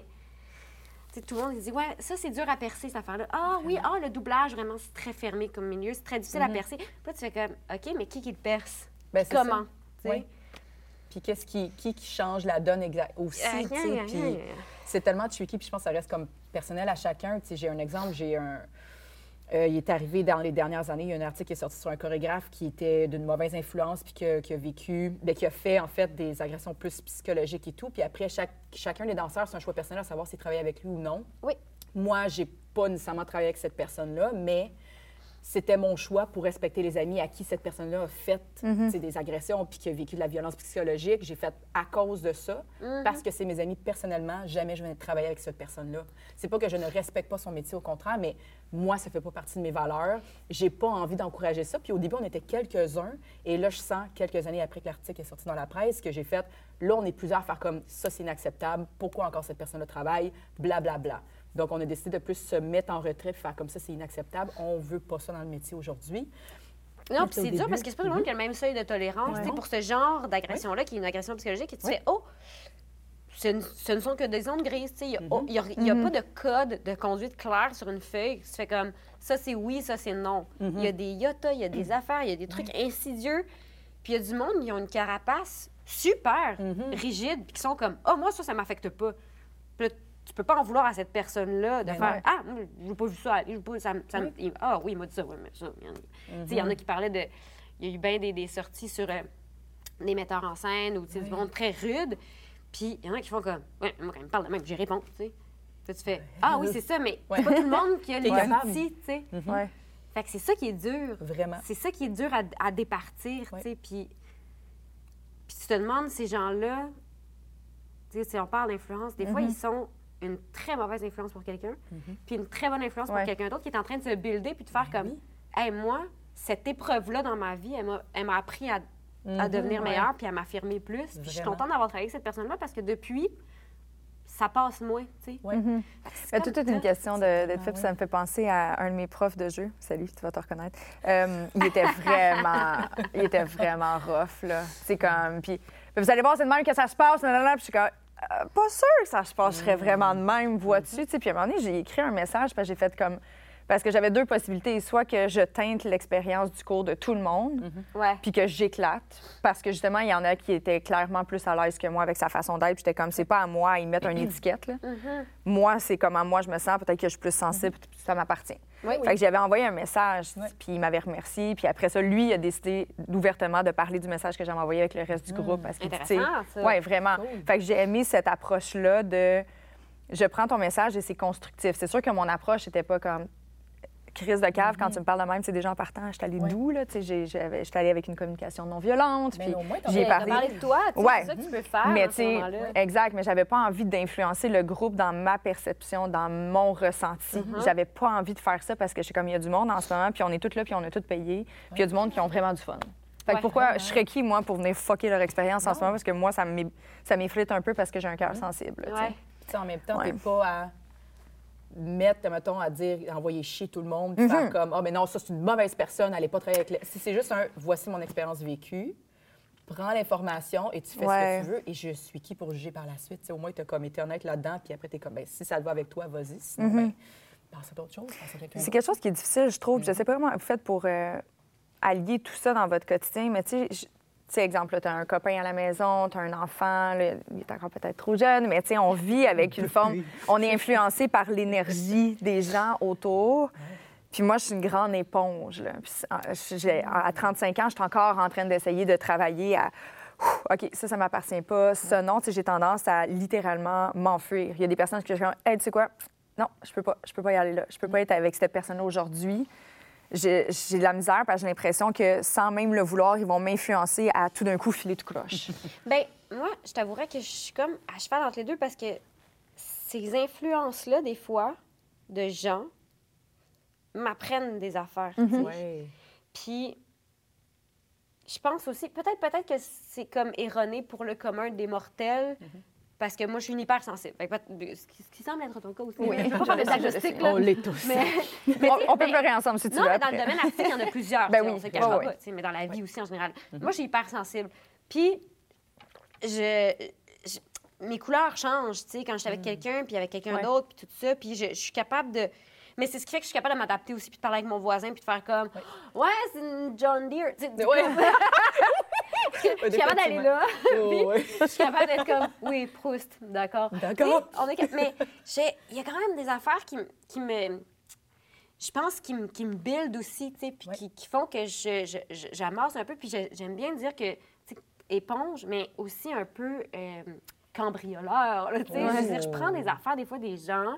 [SPEAKER 3] tu sais, tout le monde dit Ouais, ça, c'est dur à percer, cette affaire-là. Ah, oui, ah, le doublage, vraiment, c'est très fermé comme milieu, c'est très difficile à percer. Puis là, tu fais comme OK, mais qui qui le perce?
[SPEAKER 4] Ben,
[SPEAKER 3] Comment?
[SPEAKER 4] Oui. Puis qu'est-ce qui, qui, qui change la donne exact aussi,
[SPEAKER 3] Ah,
[SPEAKER 4] tu sais,
[SPEAKER 3] rien,
[SPEAKER 4] puis c'est tellement tricky, puis je pense que ça reste comme personnel à chacun. Tu sais, j'ai un exemple, j'ai un... euh, il est arrivé dans les dernières années, il y a un article qui est sorti sur un chorégraphe qui était d'une mauvaise influence, puis qui a, qui a vécu, bien, qui a fait en fait des agressions plus psychologiques et tout. Puis après, chaque, chacun des danseurs, c'est un choix personnel à savoir s'ils travaillent avec lui ou non.
[SPEAKER 3] Oui.
[SPEAKER 4] Moi, j'ai pas nécessairement travaillé avec cette personne-là, mais c'était mon choix pour respecter les amis à qui cette personne-là a fait sais, des agressions puis qui a vécu de la violence psychologique. J'ai fait à cause de ça, parce que c'est mes amis personnellement. Jamais je venais de travailler avec cette personne-là. C'est pas que je ne respecte pas son métier, au contraire, mais moi, ça fait pas partie de mes valeurs. J'ai pas envie d'encourager ça. Puis au début, on était quelques-uns, et là, je sens quelques années après que l'article est sorti dans la presse que j'ai fait. Là, on est plusieurs à faire comme ça, c'est inacceptable. Pourquoi encore cette personne-là travaille? Blablabla. Bla, bla. Donc, on a décidé de plus se mettre en retrait, faire comme ça, c'est inacceptable. On veut pas ça dans le métier aujourd'hui.
[SPEAKER 3] Non, puis c'est dur parce que c'est pas tout le monde qui a le même seuil de tolérance.
[SPEAKER 4] Ouais.
[SPEAKER 3] Pour ce genre d'agression-là, qui est une agression psychologique, et tu
[SPEAKER 4] Ouais.
[SPEAKER 3] fais, oh, ce ne, ne sont que des zones grises. tu sais. Il n'y a,
[SPEAKER 4] Mm-hmm.
[SPEAKER 3] oh, y a- il y a pas de code de conduite clair sur une feuille. Tu fais comme, ça c'est oui, ça c'est non.
[SPEAKER 4] Mm-hmm.
[SPEAKER 3] Il y a des yotas, il y a des affaires, il y a des trucs insidieux. Puis il y a du monde, qui ont une carapace super
[SPEAKER 4] Mm-hmm.
[SPEAKER 3] rigide, puis qui sont comme, oh, moi, ça, ça m'affecte pas. Puis tu peux pas en vouloir à cette personne-là de
[SPEAKER 4] Ben
[SPEAKER 3] faire
[SPEAKER 4] non.
[SPEAKER 3] Ah, je n'ai pas vu ça. je veux pas- ça, me- ça il- Ah oui, il m'a dit ça. Ouais, mais ça, il y en y en a qui parlaient de. Il y a eu bien des, des sorties sur euh, des metteurs en scène ou du monde très rude. Puis il y en a qui font comme Ouais, moi, quand il me parle de même, j'y réponds. Tu sais. Tu fais Ah oui, c'est ça, mais
[SPEAKER 4] Ouais.
[SPEAKER 3] c'est pas tout le monde qui a les outils. Tu sais.
[SPEAKER 2] Ouais.
[SPEAKER 3] Fait que c'est ça qui est dur.
[SPEAKER 4] Vraiment.
[SPEAKER 3] C'est ça qui est dur à, à départir,
[SPEAKER 4] Ouais.
[SPEAKER 3] tu sais. Puis, puis tu te demandes, ces gens-là, tu sais, si on parle d'influence, des
[SPEAKER 4] Mm-hmm.
[SPEAKER 3] fois, ils sont une très mauvaise influence pour quelqu'un, puis une très bonne influence
[SPEAKER 2] Ouais.
[SPEAKER 3] pour quelqu'un d'autre qui est en train de se builder puis de faire comme,
[SPEAKER 4] Ben oui.
[SPEAKER 3] hey, moi, cette épreuve-là dans ma vie, elle m'a- elle m'a appris à, à
[SPEAKER 4] Mhm,
[SPEAKER 3] devenir
[SPEAKER 4] ouais.
[SPEAKER 3] meilleure puis à m'affirmer plus. Puis je suis contente d'avoir travaillé avec cette personne-là parce que depuis, ça passe moins, tu sais.
[SPEAKER 2] Mhm.
[SPEAKER 3] C'est
[SPEAKER 2] Mais
[SPEAKER 3] comme
[SPEAKER 2] toute une question de- d'être
[SPEAKER 4] Ah
[SPEAKER 2] fait, puis
[SPEAKER 4] oui.
[SPEAKER 2] ça me fait penser à un de mes profs de jeu. Salut, tu vas te reconnaître. Euh, il était vraiment, il était vraiment rough, là. C'est comme, puis puis vous allez voir, c'est de même que ça se passe, nanana, puis je suis comme, pas sûr que ça se passerait vraiment de même, vois-tu? Tu sais, Puis à un moment donné, j'ai écrit un message, que j'ai fait comme, parce que j'avais deux possibilités, soit que je teinte l'expérience du cours de tout le monde,
[SPEAKER 3] Ouais.
[SPEAKER 2] puis que j'éclate. Parce que justement, il y en a qui étaient clairement plus à l'aise que moi avec sa façon d'être. Puis j'étais comme, c'est pas à moi à y mettre une étiquette. là.
[SPEAKER 3] Mhm.
[SPEAKER 2] Moi, c'est comment moi je me sens. Peut-être que je suis plus sensible, puis ça m'appartient.
[SPEAKER 3] Oui,
[SPEAKER 2] Fait que j'avais envoyé un message, puis il m'avait remercié. Puis après ça, lui, il a décidé ouvertement de parler du message que j'avais envoyé avec le reste du groupe. Parce tu sais,
[SPEAKER 3] Intéressant, ça.
[SPEAKER 2] Ouais, vraiment.
[SPEAKER 4] Cool.
[SPEAKER 2] Fait que j'ai aimé cette approche-là de je prends ton message et c'est constructif. C'est sûr que mon approche n'était pas comme crise de cave quand tu me parles de même, c'est déjà en partant, je suis allée
[SPEAKER 4] Ouais.
[SPEAKER 2] doux, là, tu sais, j'ai- j'avais- j'étais allée avec une communication non violente,
[SPEAKER 4] Mais
[SPEAKER 2] puis
[SPEAKER 4] au moins, t'as
[SPEAKER 2] j'ai parlé.
[SPEAKER 3] parlé de toi, tu sais,
[SPEAKER 2] Ouais.
[SPEAKER 3] c'est ça que tu peux faire
[SPEAKER 2] Mais
[SPEAKER 3] ce
[SPEAKER 2] exact, mais j'avais pas envie d'influencer le groupe dans ma perception, dans mon ressenti.
[SPEAKER 3] Mm-hmm.
[SPEAKER 2] J'avais pas envie de faire ça parce que je suis comme il y a du monde en ce moment, puis on est tous là, puis on a tous payé, puis il y a du monde qui ont vraiment du fun. Fait que
[SPEAKER 3] Ouais,
[SPEAKER 2] pourquoi
[SPEAKER 4] vraiment.
[SPEAKER 2] je serais qui, moi, pour venir fucker leur expérience en ce moment? Parce que moi, ça m'effrite un peu parce que j'ai un cœur sensible. tu sais.
[SPEAKER 3] Ouais.
[SPEAKER 4] Tu sais, en même temps,
[SPEAKER 2] Ouais.
[SPEAKER 4] t'es pas à mettre, mettons, à dire, envoyer chier tout le monde,
[SPEAKER 2] Mhm.
[SPEAKER 4] faire comme, ah, mais non, ça, c'est une mauvaise personne, elle n'est pas travailler avec. Si c'est juste un, voici mon expérience vécue, prends l'information et tu fais
[SPEAKER 2] Ouais.
[SPEAKER 4] ce que tu veux, et je suis qui pour juger par la suite. Tu sais, au moins, tu as comme été honnête là-dedans, puis après, tu es comme, ben, si ça te va avec toi, vas-y. Sinon, à d'autres choses, passe à
[SPEAKER 2] C'est quelque chose qui est difficile, je trouve. Je sais pas comment vous faites pour euh, allier tout ça dans votre quotidien, mais tu sais, sais, exemple, tu as un copain à la maison, tu as un enfant, là, il est encore peut-être trop jeune, mais tu sais, on vit avec une forme. On est influencé par l'énergie des gens autour. Puis moi, je suis une grande éponge. Là. Puis, j'ai- à 35 ans, je suis encore en train d'essayer de travailler à. OK, ça, ça m'appartient pas. Ça, non, tu sais, j'ai tendance à littéralement m'enfuir. Il y a des personnes qui sont comme, hey, tu sais quoi? Non, je peux pas, je peux pas y aller là. Je peux pas être avec cette personne-là aujourd'hui. J'ai de la misère parce que j'ai l'impression que sans même le vouloir, ils vont m'influencer à tout d'un coup filer tout croche.
[SPEAKER 3] Ben, moi, je t'avouerais que je suis comme à cheval entre les deux parce que ces influences-là, des fois, de gens, m'apprennent des affaires.
[SPEAKER 4] Ouais.
[SPEAKER 3] Puis, je pense aussi, peut-être peut-être que c'est comme erroné pour le commun des mortels. Parce que moi, je suis une hypersensible. Ce qui, ce qui semble être ton cas aussi.
[SPEAKER 2] Oui,
[SPEAKER 3] je pas diagnostic.
[SPEAKER 4] On l'est tous.
[SPEAKER 3] Mais, mais
[SPEAKER 2] on, peut
[SPEAKER 3] mais-
[SPEAKER 2] pleurer ensemble si tu
[SPEAKER 3] non,
[SPEAKER 2] veux.
[SPEAKER 3] mais dans
[SPEAKER 2] après.
[SPEAKER 3] le domaine artistique, il y en a plusieurs.
[SPEAKER 2] Ben oui.
[SPEAKER 3] On se cachera
[SPEAKER 2] Ouais,
[SPEAKER 3] pas, tu sais, mais dans la vie aussi en général. Moi, je suis hyper sensible. Puis, je, je- mes couleurs changent, tu sais, quand je suis avec quelqu'un, puis avec quelqu'un
[SPEAKER 2] Ouais.
[SPEAKER 3] d'autre, puis tout ça. Puis, je, je suis capable de. Mais c'est ce qui fait que je suis capable de m'adapter aussi, puis de parler avec mon voisin, puis de faire comme Ouais, c'est une John Deere. Tu sais,
[SPEAKER 4] Ouais.
[SPEAKER 3] Je suis capable d'aller là.
[SPEAKER 4] Oh, ouais.
[SPEAKER 3] Je suis capable d'être comme Oui, Proust, d'accord.
[SPEAKER 4] D'accord.
[SPEAKER 3] On est Mais il y a quand même des affaires qui, qui me. Je pense qui me, qui me build aussi, tu sais, puis
[SPEAKER 4] Ouais.
[SPEAKER 3] qui, qui font que je, j'amasse un peu. Puis j'aime bien dire que, éponge, mais aussi un peu euh, cambrioleur. tu sais. Je veux dire, je prends des affaires, des fois, des gens,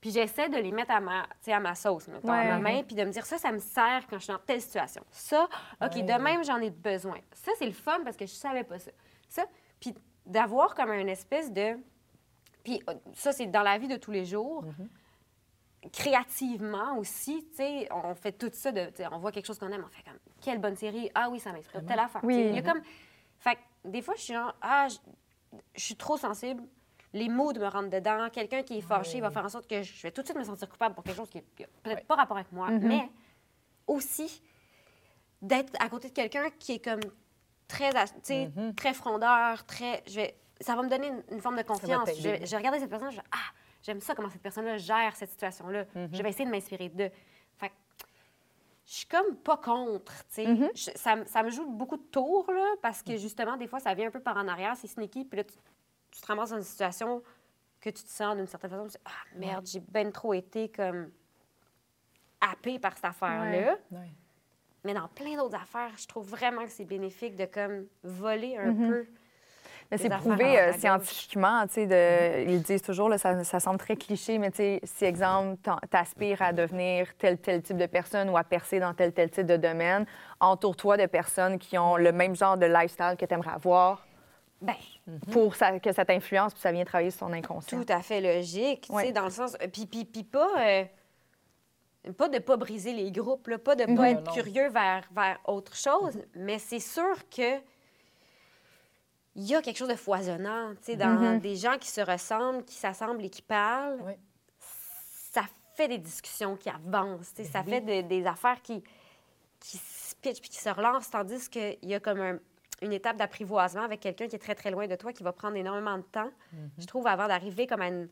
[SPEAKER 3] puis j'essaie de les mettre à ma, à ma sauce, mettons, à ma main, puis de me dire, ça, ça me sert quand je suis dans telle situation. Ça, OK,
[SPEAKER 4] Ouais.
[SPEAKER 3] de même, j'en ai besoin. Ça, c'est le fun parce que je savais pas ça. Ça, puis d'avoir comme une espèce de... Puis euh, ça, c'est dans la vie de tous les jours. Créativement aussi, tu sais, on fait tout ça, de, on voit quelque chose qu'on aime, on fait comme, quelle bonne série, ah oui, ça m'inspire, telle affaire.
[SPEAKER 2] Oui.
[SPEAKER 3] Il y a comme... Fait que des fois, je suis genre, ah, je suis trop sensible, les moods me rentrent dedans, quelqu'un qui est fâché va faire en sorte que je vais tout de suite me sentir coupable pour quelque chose qui n'a peut-être pas rapport avec moi, mais aussi d'être à côté de quelqu'un qui est comme très, tu sais, très frondeur, très... Je vais, ça va me donner une, une forme de confiance. Je, vais- je vais regarder cette personne, je vais, ah, j'aime ça, comment cette personne-là gère cette situation-là. Je vais essayer de m'inspirer d'eux. Fait je suis comme pas contre, tu sais. Je- ça, me- ça me joue beaucoup de tours, là, parce que justement, des fois, ça vient un peu par en arrière, c'est sneaky, puis là, tu, tu te ramasses dans une situation que tu te sens d'une certaine façon, tu dis, ah, merde, j'ai ben trop été comme happée par cette affaire-là.
[SPEAKER 4] Ouais.
[SPEAKER 3] Mais dans plein d'autres affaires, je trouve vraiment que c'est bénéfique de comme voler un peu.
[SPEAKER 2] Mais c'est prouvé euh, scientifiquement, tu sais, de, ils disent toujours, là, ça, ça semble très cliché, mais tu sais, si, exemple, t'aspires à devenir tel, tel type de personne ou à percer dans tel, tel type de domaine, entoure-toi de personnes qui ont le même genre de lifestyle que tu aimerais avoir
[SPEAKER 3] Ben,
[SPEAKER 2] pour ça- que ça t'influence puis ça vient travailler sur ton inconscient.
[SPEAKER 3] tout à fait logique, tu sais, dans le sens... euh, Puis, puis, puis pas... euh, pas de pas briser les groupes, là, pas de pas
[SPEAKER 4] Mhm.
[SPEAKER 3] être
[SPEAKER 4] Non.
[SPEAKER 3] curieux vers, vers autre chose, mais c'est sûr que il y a quelque chose de foisonnant, tu sais, dans
[SPEAKER 2] Mhm.
[SPEAKER 3] des gens qui se ressemblent, qui s'assemblent et qui parlent.
[SPEAKER 4] Oui.
[SPEAKER 3] Ça fait des discussions qui avancent, tu sais, ça
[SPEAKER 4] oui.
[SPEAKER 3] fait de- des affaires qui, qui se pitchent puis qui se relancent, tandis qu'il y a comme un- une étape d'apprivoisement avec quelqu'un qui est très, très loin de toi, qui va prendre énormément de temps, je trouve, avant d'arriver comme à une,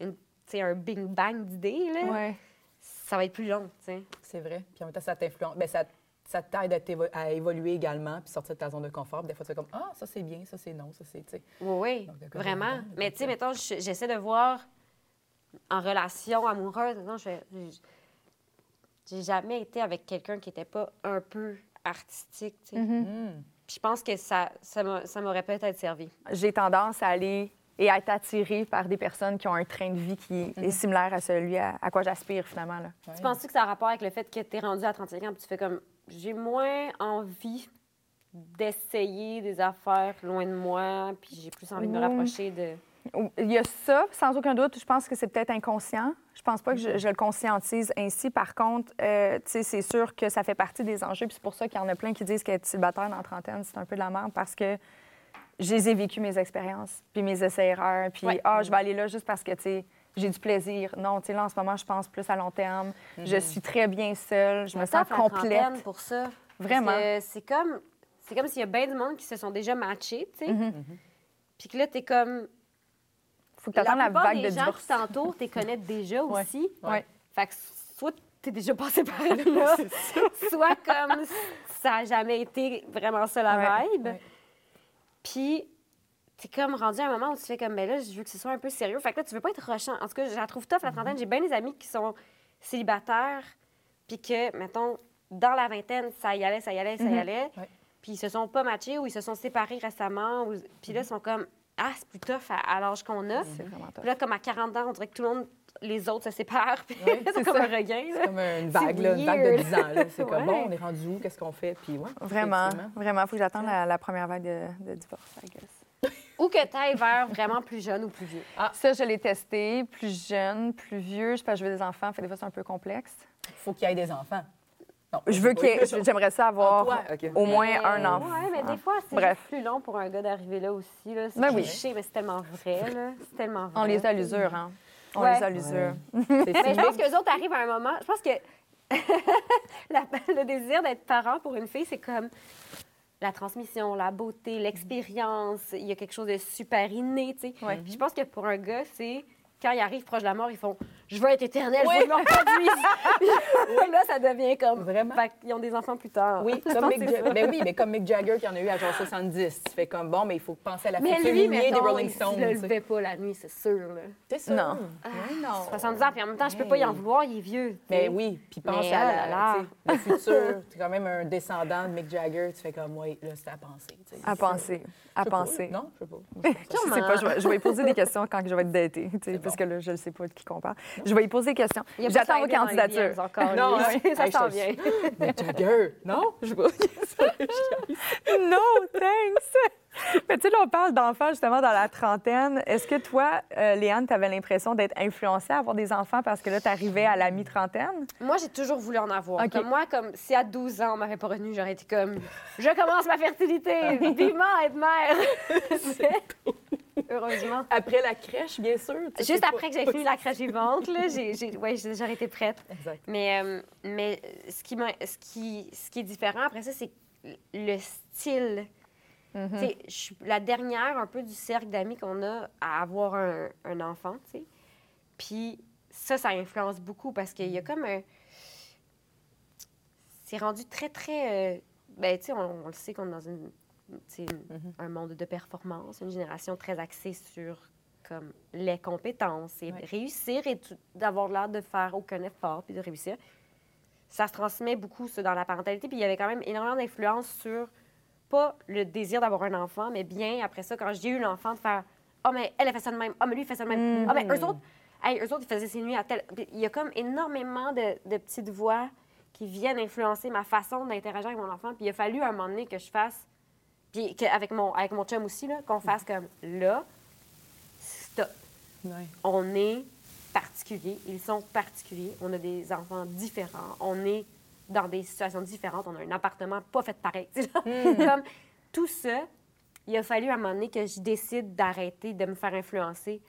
[SPEAKER 3] une- tu sais, un bing bang d'idées, là,
[SPEAKER 2] Ouais.
[SPEAKER 3] ça va être plus long, tu sais.
[SPEAKER 4] C'est vrai. Puis en même temps, ça t'influence. Ben, ça, ça t'aide à, évoluer également, puis sortir de ta zone de confort. Des fois, tu fais comme Ah, ça c'est bien, ça c'est non, ça c'est. tu sais.
[SPEAKER 3] Oui, oui,
[SPEAKER 4] Donc,
[SPEAKER 3] vraiment.
[SPEAKER 4] dedans,
[SPEAKER 3] Mais tu sais, mettons, je- j'essaie de voir en relation amoureuse, non, je- j'ai jamais été avec quelqu'un qui n'était pas un peu artistique. tu sais.
[SPEAKER 4] Mm.
[SPEAKER 3] Puis je pense que ça, ça m'a- ça m'aurait peut-être servi.
[SPEAKER 2] J'ai tendance à aller et à être attirée par des personnes qui ont un train de vie qui est similaire à celui à, à quoi j'aspire finalement. Là.
[SPEAKER 3] Tu penses que ça a rapport avec le fait que tu es rendu à 35 ans puis tu fais comme j'ai moins envie d'essayer des affaires loin de moi, puis j'ai plus envie de me rapprocher de.
[SPEAKER 2] Il y a ça, sans aucun doute. Je pense que c'est peut-être inconscient. Je pense pas que je, je le conscientise ainsi. Par contre, euh, c'est sûr que ça fait partie des enjeux. Puis c'est pour ça qu'il y en a plein qui disent qu'être célibataire dans la trentaine, c'est un peu de la merde parce que je les ai vécu mes expériences, puis mes essais-erreurs, puis
[SPEAKER 3] Ouais.
[SPEAKER 2] ah, je vais aller là juste parce que, tu sais, j'ai du plaisir. Non, tu sais, là, en ce moment, je pense plus à long terme. Je suis très bien seule. Je me sens complète.
[SPEAKER 3] pour ça.
[SPEAKER 2] Vraiment.
[SPEAKER 3] C'est comme, c'est comme s'il y a bien du monde qui se sont déjà matchés, tu sais.
[SPEAKER 2] Mm-hmm.
[SPEAKER 3] Puis que là, t'es comme.
[SPEAKER 2] Faut que tu
[SPEAKER 3] La
[SPEAKER 2] vague
[SPEAKER 3] des
[SPEAKER 2] de
[SPEAKER 3] gens
[SPEAKER 2] divorce.
[SPEAKER 3] qui t'entourent, t'es connais déjà aussi.
[SPEAKER 2] Ouais.
[SPEAKER 3] Fait que soit t'es déjà passé par là, soit comme ça n'a jamais été vraiment ça la
[SPEAKER 2] Ouais.
[SPEAKER 3] vibe. Puis t'es comme rendu à un moment où tu fais comme, ben là, je veux que ce soit un peu sérieux. Fait que là, tu veux pas être rushant. En tout cas, je la trouve tough, la trentaine. J'ai bien des amis qui sont célibataires, puis que, mettons, dans la vingtaine, ça y allait, ça y allait, ça y allait.
[SPEAKER 4] Ouais.
[SPEAKER 3] Puis ils se sont pas matchés ou ils se sont séparés récemment. Ou... Puis là, ils sont comme, ah, c'est plus tough à, à l'âge qu'on a.
[SPEAKER 2] C'est vraiment top.
[SPEAKER 3] Puis là, comme à 40 ans, on dirait que tout le monde, les autres se séparent. Puis
[SPEAKER 4] Ouais,
[SPEAKER 3] c'est
[SPEAKER 2] c'est
[SPEAKER 3] comme
[SPEAKER 2] ça.
[SPEAKER 3] un regain. là.
[SPEAKER 4] C'est comme une vague, là, une vague de
[SPEAKER 3] weird.
[SPEAKER 4] 10 ans. là. C'est comme, bon, on est rendu où? Qu'est-ce qu'on fait? Puis, ouais,
[SPEAKER 2] Vraiment, vraiment. Faut que j'attende la, la première vague de, de divorce, I guess.
[SPEAKER 3] Ou que tu ailles vers vraiment plus jeune ou plus vieux.
[SPEAKER 2] Ça, je l'ai testé. Plus jeune, plus vieux. Je sais pas, je veux des enfants. Fait des fois, c'est un peu complexe.
[SPEAKER 4] faut qu'il y ait des enfants. Non,
[SPEAKER 2] Je veux qu'il J'aimerais ça avoir au moins
[SPEAKER 3] Mais-
[SPEAKER 2] un enfant.
[SPEAKER 3] Ouais, mais des fois, c'est plus long pour un gars d'arriver là aussi. Là. C'est
[SPEAKER 2] Ben oui.
[SPEAKER 3] mais c'est tellement vrai. Là. C'est tellement vrai.
[SPEAKER 2] On les a à l'usure, hein? On
[SPEAKER 3] Ouais.
[SPEAKER 2] les a à l'usure.
[SPEAKER 3] Mais je pense qu'eux autres arrivent à un moment. Je pense que la- le désir d'être parent pour une fille, c'est comme la transmission, la beauté, l'expérience. Il y a quelque chose de super inné, tu sais.
[SPEAKER 2] Ouais.
[SPEAKER 3] Je pense que pour un gars, c'est quand ils arrivent proche de la mort, ils font Je veux être éternel, je
[SPEAKER 4] Oui.
[SPEAKER 3] veux que je me reproduise. Là, ça devient comme.
[SPEAKER 4] Vraiment?
[SPEAKER 3] Fait qu'ils ont des enfants plus tard.
[SPEAKER 4] Oui,
[SPEAKER 3] Je
[SPEAKER 4] comme Mick, Ja- ben oui, mais comme Mick Jagger qui en a eu à genre 70. Tu fais comme, bon, mais il faut penser à la
[SPEAKER 3] Mais
[SPEAKER 4] future
[SPEAKER 3] lui,
[SPEAKER 4] lignée des
[SPEAKER 3] mettons,
[SPEAKER 4] Rolling
[SPEAKER 3] il
[SPEAKER 4] Stones.
[SPEAKER 3] se le
[SPEAKER 4] tu sais.
[SPEAKER 3] levait pas la nuit, c'est sûr. Là.
[SPEAKER 4] C'est ça.
[SPEAKER 2] Non.
[SPEAKER 4] Oui, non.
[SPEAKER 3] 70 ans, puis en même temps, je peux pas y en vouloir, il est vieux.
[SPEAKER 4] Mais oui, puis pense
[SPEAKER 3] Mais
[SPEAKER 4] à
[SPEAKER 3] ah
[SPEAKER 4] la- le futur. Tu es quand même un descendant de Mick Jagger. Tu fais comme, oui, là, c'est à penser. tu sais.
[SPEAKER 2] À penser. À
[SPEAKER 4] Je
[SPEAKER 2] penser.
[SPEAKER 4] Non, je sais pas.
[SPEAKER 2] Je sais pas, je vais, je poser des questions quand je vais être datée, parce que là, je ne sais pas de qui qu'on parle. Je vais lui poser des questions.
[SPEAKER 3] Il a pas
[SPEAKER 2] J'attends vos candidatures.
[SPEAKER 3] Encore,
[SPEAKER 4] Non,
[SPEAKER 3] ça
[SPEAKER 4] Hey,
[SPEAKER 3] s'en vient.
[SPEAKER 4] Mick Jagger, non? Je sais pas.
[SPEAKER 2] No, thanks! Mais tu sais, là, on parle d'enfants justement dans la trentaine. Est-ce que toi, euh, Léane, tu avais l'impression d'être influencée à avoir des enfants parce que là, tu arrivais à la mi-trentaine?
[SPEAKER 3] Moi, j'ai toujours voulu en avoir.
[SPEAKER 2] OK.
[SPEAKER 3] Comme moi, comme si à 12 ans, on m'avait pas retenu, j'aurais été comme je commence ma fertilité, vivement être mère. Heureusement.
[SPEAKER 4] Après la crèche, bien sûr.
[SPEAKER 3] Juste après
[SPEAKER 4] pas-
[SPEAKER 3] que j'ai fini la crèche vivante, là, j'ai, j'ai- ouais, j'ai- j'aurais été prête.
[SPEAKER 4] Exact.
[SPEAKER 3] Mais, euh, mais ce, qui m'a- ce, qui, ce qui est différent après ça, c'est le style. Sais, Je suis la dernière un peu du cercle d'amis qu'on a à avoir un, un enfant, tu sais. Puis ça, ça influence beaucoup parce qu'il y a comme un... C'est rendu très, très... euh, Ben, tu sais, on, on le sait qu'on est dans une, une- un monde de performance, une génération très axée sur comme les compétences et
[SPEAKER 4] Ouais.
[SPEAKER 3] réussir et d'avoir l'air de faire aucun effort puis de réussir. Ça se transmet beaucoup, ça, dans la parentalité. Puis il y avait quand même énormément d'influence sur, pas le désir d'avoir un enfant, mais bien, après ça, quand j'ai eu l'enfant, de faire « Ah, mais elle, elle fait ça de même. Ah, mais lui, il fait ça de même. Ah, mais eux autres, hey, eux autres, ils faisaient ses nuits à tel... » Il y a comme énormément de, de petites voix qui viennent influencer ma façon d'interagir avec mon enfant. Puis il a fallu à un moment donné que je fasse, puis que- avec, mon, avec mon chum aussi, là, qu'on fasse comme là, stop. On est particulier, ils sont particuliers, on a des enfants différents, on est dans des situations différentes, on a un appartement pas fait pareil. Comme tout ça, il a fallu à un moment donné que je décide d'arrêter de me faire influencer,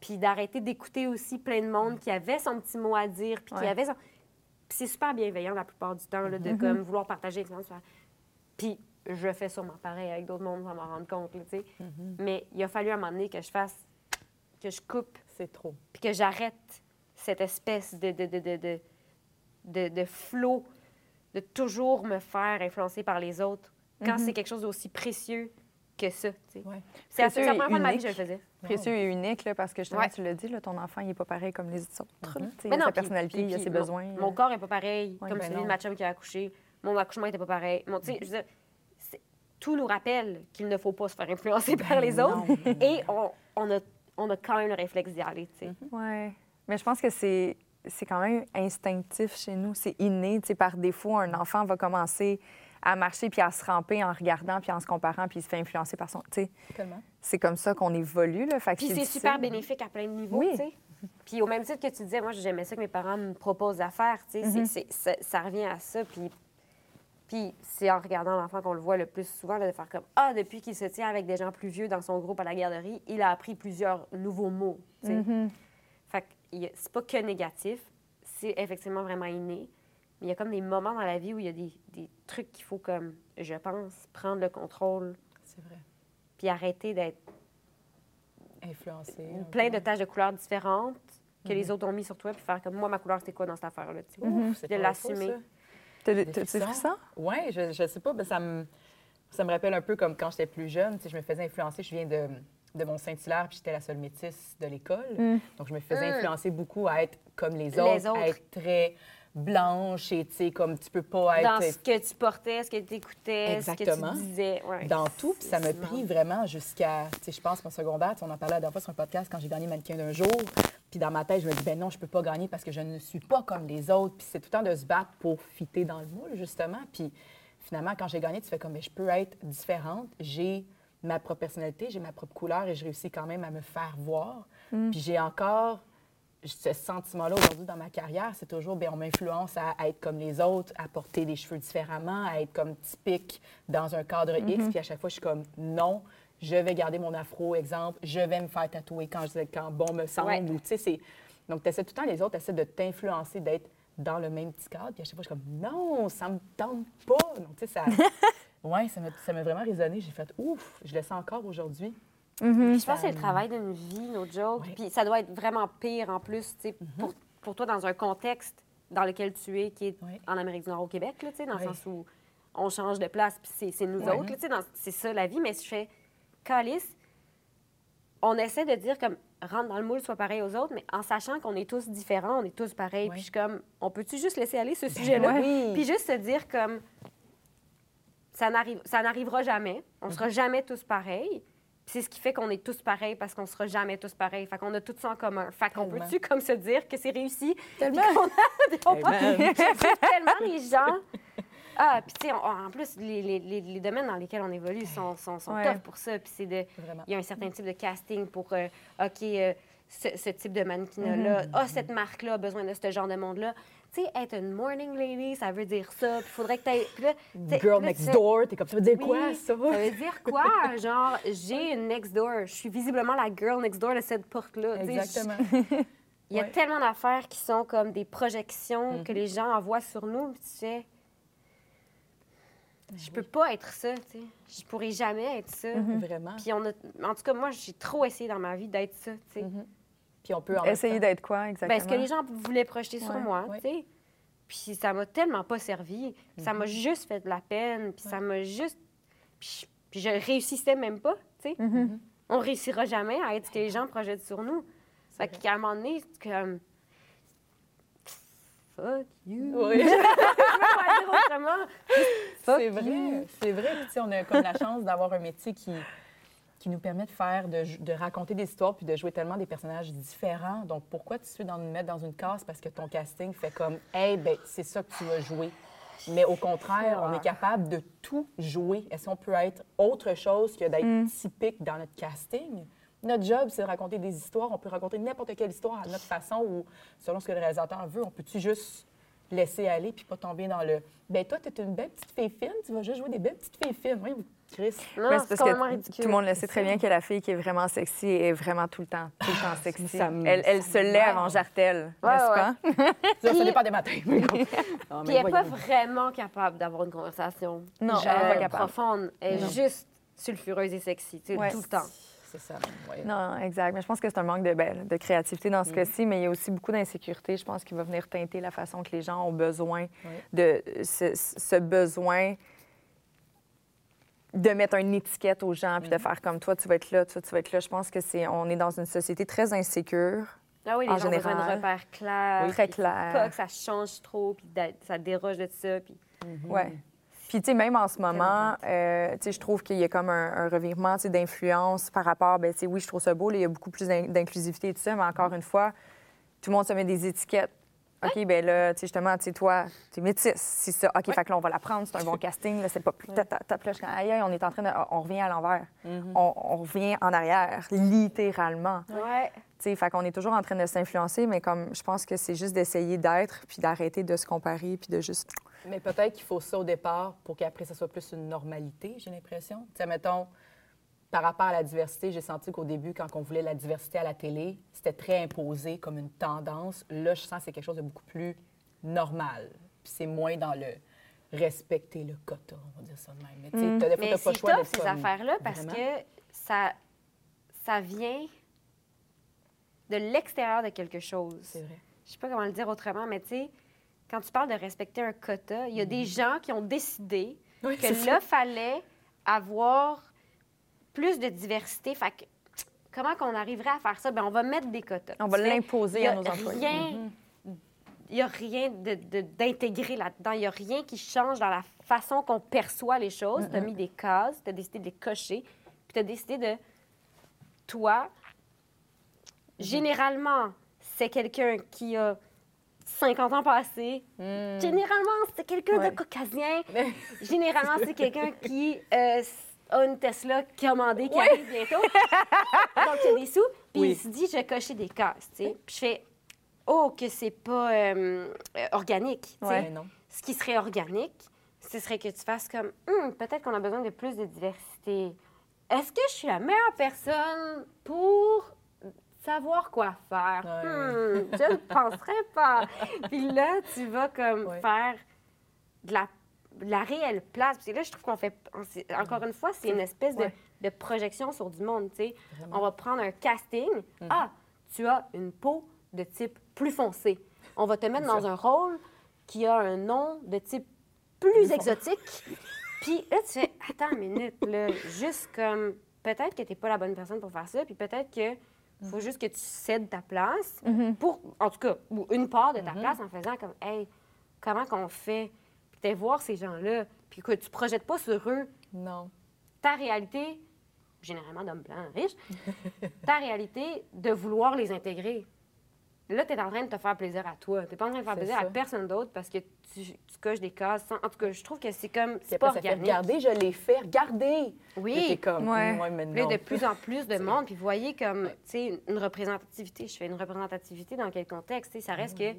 [SPEAKER 3] puis d'arrêter d'écouter aussi plein de monde qui avait son petit mot à dire, puis qui avait son... Puis c'est super bienveillant la plupart du temps, là, de comme vouloir partager l'expérience. Puis je fais sûrement pareil avec d'autres mondes sans m'en rendre compte, tu sais. Mais il a fallu à un moment donné que je fasse, que je coupe
[SPEAKER 4] C'est trop.
[SPEAKER 3] puis que j'arrête cette espèce de, de, de, de, de, de, de flot de toujours me faire influencer par les autres quand c'est quelque chose d'aussi précieux que ça.
[SPEAKER 4] Ouais.
[SPEAKER 3] C'est la première fois de ma vie
[SPEAKER 2] unique.
[SPEAKER 3] que je le faisais.
[SPEAKER 2] Précieux et unique, là, parce que justement,
[SPEAKER 3] Ouais.
[SPEAKER 2] tu l'as dit, là, ton enfant, il n'est pas pareil comme les autres. tu sais,
[SPEAKER 3] Mais
[SPEAKER 2] il a sa personnalité,
[SPEAKER 3] puis-
[SPEAKER 2] il a ses
[SPEAKER 3] mon-
[SPEAKER 2] besoins.
[SPEAKER 3] Mon, corps n'est pas pareil,
[SPEAKER 2] Ouais,
[SPEAKER 3] comme celui
[SPEAKER 4] non.
[SPEAKER 3] de ma chum qui a accouché. Mon accouchement n'était pas pareil. Mon, je veux dire, tout nous rappelle qu'il ne faut pas se faire influencer par les
[SPEAKER 4] Ben
[SPEAKER 3] autres. Et on, on a, on a quand même le réflexe d'y aller. sais.
[SPEAKER 2] Oui. Mais je pense que c'est c'est quand même instinctif chez nous. C'est inné. Tu sais, par défaut, un enfant va commencer à marcher puis à se ramper en regardant puis en se comparant puis il se fait influencer par son... Tu sais, c'est comme ça qu'on évolue, là. Fait que
[SPEAKER 3] Puis c'est super bénéfique à plein de niveaux,
[SPEAKER 2] Oui.
[SPEAKER 3] tu sais. Puis au même titre que tu disais, moi, j'aimais ça que mes parents me proposent à faire, tu sais.
[SPEAKER 2] Mhm.
[SPEAKER 3] C'est- c'est- ça, ça revient à ça. Puis, puis c'est en regardant l'enfant qu'on le voit le plus souvent, là, de faire comme Ah, depuis qu'il se tient avec des gens plus vieux dans son groupe à la garderie, il a appris plusieurs nouveaux mots, sais. C'est pas que négatif, c'est effectivement vraiment inné. Mais il y a comme des moments dans la vie où il y a des, des trucs qu'il faut, comme, je pense, prendre le contrôle,
[SPEAKER 4] C'est vrai.
[SPEAKER 3] puis arrêter d'être
[SPEAKER 4] Influencé.
[SPEAKER 3] plein de taches de couleurs différentes que les autres ont mis sur toi, puis faire comme moi, ma couleur, c'était quoi dans cette affaire-là?
[SPEAKER 4] Ouf, c'est
[SPEAKER 3] De l'assumer.
[SPEAKER 2] T'as vu ça?
[SPEAKER 4] Oui, je, je sais pas, mais ça me, ça me rappelle un peu comme quand j'étais plus jeune. Sais, je me faisais influencer. Je viens de, de Mont-Saint-Hilaire, puis j'étais la seule métisse de l'école.
[SPEAKER 2] Mm.
[SPEAKER 4] Donc, je me faisais
[SPEAKER 3] Mm.
[SPEAKER 4] influencer beaucoup à être comme les
[SPEAKER 3] Les
[SPEAKER 4] autres,
[SPEAKER 3] autres.
[SPEAKER 4] à être très blanche et, tu sais, comme tu peux pas être...
[SPEAKER 3] Dans ce que tu portais, ce que tu écoutais,
[SPEAKER 4] Exactement.
[SPEAKER 3] ce que tu disais. Ouais.
[SPEAKER 4] dans tout. Puis ça m'a
[SPEAKER 3] C'est
[SPEAKER 4] pris vraiment jusqu'à, tu sais, je pense, mon secondaire. On en parlait la dernière fois sur un podcast quand j'ai gagné mannequin d'un jour. Puis dans ma tête, je me dis, ben non, je peux pas gagner parce que je ne suis pas comme les autres. Puis c'est tout le temps de se battre pour fitter dans le moule, justement. Puis finalement, quand j'ai gagné, tu fais comme, mais je peux être différente. J'ai ma propre personnalité, j'ai ma propre couleur et je réussis quand même à me faire voir. Puis j'ai encore ce sentiment-là aujourd'hui dans ma carrière, c'est toujours, bien, on m'influence à, à être comme les autres, à porter les cheveux différemment, à être comme typique dans un cadre X. Puis à chaque fois, je suis comme, non, je vais garder mon afro, exemple, je vais me faire tatouer quand, je, quand bon me semble.
[SPEAKER 3] Ouais.
[SPEAKER 4] Ou, tu sais, c'est... Donc, tu essaies tout le temps, les autres essaient de t'influencer, d'être dans le même petit cadre. Puis à chaque fois, je suis comme, non, ça me tente pas. Donc, tu sais, ça... ouais, ça m'a, vraiment résonné. J'ai fait, ouf, je le sens encore aujourd'hui.
[SPEAKER 3] Je pense que c'est le travail d'une vie, no joke.
[SPEAKER 4] Ouais.
[SPEAKER 3] Puis ça doit être vraiment pire en plus, tu sais, pour, pour toi, dans un contexte dans lequel tu es, qui est
[SPEAKER 4] Ouais.
[SPEAKER 3] en Amérique du Nord au Québec, là, tu sais, dans le sens où on change de place, puis c'est, c'est nous
[SPEAKER 4] Ouais.
[SPEAKER 3] autres, là, tu sais, c'est ça la vie. Mais je fais, calice, on essaie de dire comme rentre dans le moule, sois pareil aux autres, mais en sachant qu'on est tous différents, on est tous pareils.
[SPEAKER 4] Ouais.
[SPEAKER 3] Puis je suis comme, on peut-tu juste laisser aller ce sujet-là?
[SPEAKER 4] oui.
[SPEAKER 3] Puis juste se dire comme, ça, n'arrive, ça n'arrivera jamais. On sera jamais tous pareils. Puis c'est ce qui fait qu'on est tous pareils parce qu'on sera jamais tous pareils. Fait qu'on a tout ça en commun. Fait qu'on
[SPEAKER 4] Tellement.
[SPEAKER 3] peut-tu comme se dire que c'est réussi?
[SPEAKER 4] Tellement.
[SPEAKER 3] On va-
[SPEAKER 4] man.
[SPEAKER 3] tellement les gens. Ah, puis tu sais, en plus, les, les- les- les domaines dans lesquels on évolue sont, sont, sont
[SPEAKER 2] Ouais.
[SPEAKER 3] tough pour ça. Puis c'est de. Il y a un certain type de casting pour, euh, OK, euh, ce, ce type de mannequinat-là, ah, cette marque-là a besoin de ce genre de monde-là. Tu sais, être une morning lady, ça veut dire ça. Puis il faudrait que tu aies.
[SPEAKER 4] Girl next door, t'es comme, ça veut dire quoi, ça?
[SPEAKER 3] Ça veut dire quoi? Genre, j'ai une next door. Je suis visiblement la girl next door de cette porte-là.
[SPEAKER 4] Exactement.
[SPEAKER 3] Il y a
[SPEAKER 4] Ouais.
[SPEAKER 3] tellement d'affaires qui sont comme des projections que les gens envoient sur nous. Puis tu fais. Je peux pas être ça, tu sais. Je pourrais jamais être ça.
[SPEAKER 4] Vraiment.
[SPEAKER 3] Puis on a... En tout cas, moi, j'ai trop essayé dans ma vie d'être ça, tu sais.
[SPEAKER 4] Puis on peut en
[SPEAKER 2] Essayer d'être quoi, exactement?
[SPEAKER 3] Ben, ce que les gens voulaient projeter sur moi,
[SPEAKER 4] ouais.
[SPEAKER 3] tu sais. Puis ça m'a tellement pas servi. Ça
[SPEAKER 2] Mhm.
[SPEAKER 3] m'a juste fait de la peine. Puis ça m'a juste... Puis je, puis je réussissais même pas, tu sais.
[SPEAKER 2] Mhm.
[SPEAKER 3] On réussira jamais à être ce que les gens projettent sur nous. Fait qu'à un moment donné, c'est comme... Fuck you.
[SPEAKER 4] Oui. C'est vrai, c'est vrai. Puis, tu sais, on a comme la chance d'avoir un métier qui, qui nous permet de faire, de, raconter des histoires puis de jouer tellement des personnages différents. Donc, pourquoi tu veux dans, nous mettre dans une case parce que ton casting fait comme, hey, ben c'est ça que tu vas jouer. Mais au contraire, on est capable de tout jouer. Est-ce qu'on peut être autre chose que d'être typique dans notre casting? Notre job, c'est de raconter des histoires. On peut raconter n'importe quelle histoire à notre façon ou selon ce que le réalisateur veut. On peut-tu juste laisser aller puis pas tomber dans le ben toi, tu es une belle petite fille fine, tu vas juste jouer des belles petites filles fines. Oui, Chris.
[SPEAKER 3] Non,
[SPEAKER 2] Ouais,
[SPEAKER 3] c'est
[SPEAKER 2] parce que
[SPEAKER 3] ridicule.
[SPEAKER 2] tout le monde le sait très bien que la fille qui est vraiment sexy est vraiment tout le temps, tout le temps sexy.
[SPEAKER 4] ça me-
[SPEAKER 2] elle elle
[SPEAKER 4] ça
[SPEAKER 2] se lève en jartelle,
[SPEAKER 3] Ouais,
[SPEAKER 2] n'est-ce
[SPEAKER 3] ouais.
[SPEAKER 2] pas?
[SPEAKER 4] Ça,
[SPEAKER 3] Puis-
[SPEAKER 4] ça dépend des matins. Ah, mais
[SPEAKER 3] Puis elle n'est pas vraiment capable d'avoir une conversation
[SPEAKER 2] Non,
[SPEAKER 3] euh,
[SPEAKER 2] elle est pas capable.
[SPEAKER 3] profonde. Elle est
[SPEAKER 2] Non.
[SPEAKER 3] juste sulfureuse et sexy, tu sais,
[SPEAKER 2] Ouais.
[SPEAKER 3] tout le temps.
[SPEAKER 4] C'est ça, ouais.
[SPEAKER 2] Non, exact. Mais je pense que c'est un manque de, ben, de créativité dans
[SPEAKER 3] Mm.
[SPEAKER 2] ce cas-ci, mais il y a aussi beaucoup d'insécurité, je pense, qui va venir teinter la façon que les gens ont besoin
[SPEAKER 4] Oui.
[SPEAKER 2] de ce, ce besoin de mettre une étiquette aux gens puis de faire comme toi, tu vas être là, toi, tu vas être là. Je pense que c'est, on est dans une société très insécure.
[SPEAKER 3] Ah oui, les
[SPEAKER 2] En
[SPEAKER 3] gens ont besoin de
[SPEAKER 2] général.
[SPEAKER 3] repères clairs.
[SPEAKER 2] Oui. Très
[SPEAKER 3] puis faut
[SPEAKER 2] clair.
[SPEAKER 3] Pas que ça change trop, puis ça déroge de ça. Puis...
[SPEAKER 2] Ouais. Puis, tu sais, même en ce moment, euh, tu sais, je trouve qu'il y a comme un, un revirement, tu sais, d'influence par rapport, ben, tu sais, oui, je trouve ça beau, là, il y a beaucoup plus d'in- d'inclusivité et tout ça, mais encore une fois, tout le monde se met des étiquettes. OK, ben là, tu sais, justement, tu sais, toi, tu es métisse. C'est ça. OK, fait que là, on va la prendre, c'est un bon casting, là, c'est pas plus ta, ta, ta, Puis là, je suis comme, aïe, aïe, on est en train de. On revient à l'envers. on, on revient en arrière, littéralement.
[SPEAKER 3] Ouais.
[SPEAKER 2] Tu sais, fait qu'on est toujours en train de s'influencer, mais comme je pense que c'est juste d'essayer d'être, puis d'arrêter de se comparer, puis de juste.
[SPEAKER 4] Mais peut-être qu'il faut ça au départ pour qu'après, ça soit plus une normalité, j'ai l'impression. Tu sais, mettons, par rapport à la diversité, j'ai senti qu'au début, quand on voulait la diversité à la télé, c'était très imposé comme une tendance. Là, je sens que c'est quelque chose de beaucoup plus normal. Puis c'est moins dans le respecter le quota, on va dire ça de même. Mais tu sais, t'as-
[SPEAKER 3] Mais
[SPEAKER 4] t'as pas le choix
[SPEAKER 3] top, ces
[SPEAKER 4] comme-
[SPEAKER 3] affaires-là, parce
[SPEAKER 4] Vraiment.
[SPEAKER 3] que ça, ça vient de l'extérieur de quelque chose.
[SPEAKER 4] C'est vrai.
[SPEAKER 3] Je sais pas comment le dire autrement, mais tu sais, quand tu parles de respecter un quota, il y a des gens qui ont décidé.
[SPEAKER 4] Oui,
[SPEAKER 3] que
[SPEAKER 4] ça.
[SPEAKER 3] là, fallait avoir plus de diversité. Fait que, comment qu'on arriverait à faire ça? Ben, on va mettre des quotas.
[SPEAKER 2] On va l'imposer à nos employés.
[SPEAKER 3] Il n'y a rien d'intégré là-dedans. Il n'y a rien qui change dans la façon qu'on perçoit les choses. Tu as mis des cases, tu as décidé de les cocher, puis tu as décidé de. Toi, généralement, c'est quelqu'un qui a 50 ans passés. Généralement, c'est quelqu'un
[SPEAKER 2] Ouais.
[SPEAKER 3] de caucasien. Généralement, c'est quelqu'un qui euh, a une Tesla commandée qui arrive bientôt. Donc, il y a des sous. Puis
[SPEAKER 4] Oui.
[SPEAKER 3] il se dit, je vais cocher des cases, tu sais. Puis je fais, oh, que c'est pas euh, euh, organique, tu sais.
[SPEAKER 2] Ouais.
[SPEAKER 3] Ce qui serait organique, ce serait que tu fasses comme, Hum, peut-être qu'on a besoin de plus de diversité. Est-ce que je suis la meilleure personne pour savoir quoi faire?
[SPEAKER 4] Ouais.
[SPEAKER 3] Hum, je ne penserais pas. Puis là, tu vas comme
[SPEAKER 4] Ouais.
[SPEAKER 3] faire de la, la réelle place. Parce que là, je trouve qu'on fait, encore une fois, c'est une espèce de,
[SPEAKER 4] Ouais.
[SPEAKER 3] de projection sur du monde, tu sais. On va prendre un casting. Ah, tu as une peau de type plus foncé. On va te mettre dans un rôle qui a un nom de type plus exotique. Puis là, tu fais, attends une minute, là, juste comme, peut-être que tu n'es pas la bonne personne pour faire ça, puis peut-être que faut juste que tu cèdes ta place pour, en tout cas, ou une part de ta place en faisant comme, hey, comment qu'on fait? T'es voir ces gens-là, puis que tu projettes pas sur eux
[SPEAKER 4] Non.
[SPEAKER 3] ta réalité, généralement d'hommes blancs riches, ta réalité de vouloir les intégrer. Là, tu es en train de te faire plaisir à toi. Tu pas en train de faire plaisir
[SPEAKER 4] ça.
[SPEAKER 3] à personne d'autre parce que tu, tu coches des cases. sans- En tout cas, je trouve que c'est comme. C'est pas organique.
[SPEAKER 4] regarder, je l'ai fait, regardez.
[SPEAKER 3] Oui.
[SPEAKER 4] Comme,
[SPEAKER 2] Ouais.
[SPEAKER 3] Là,
[SPEAKER 4] non.
[SPEAKER 3] de plus en plus de monde. Puis vous voyez comme, tu sais, une représentativité. Je fais une représentativité dans quel contexte? Ça reste que.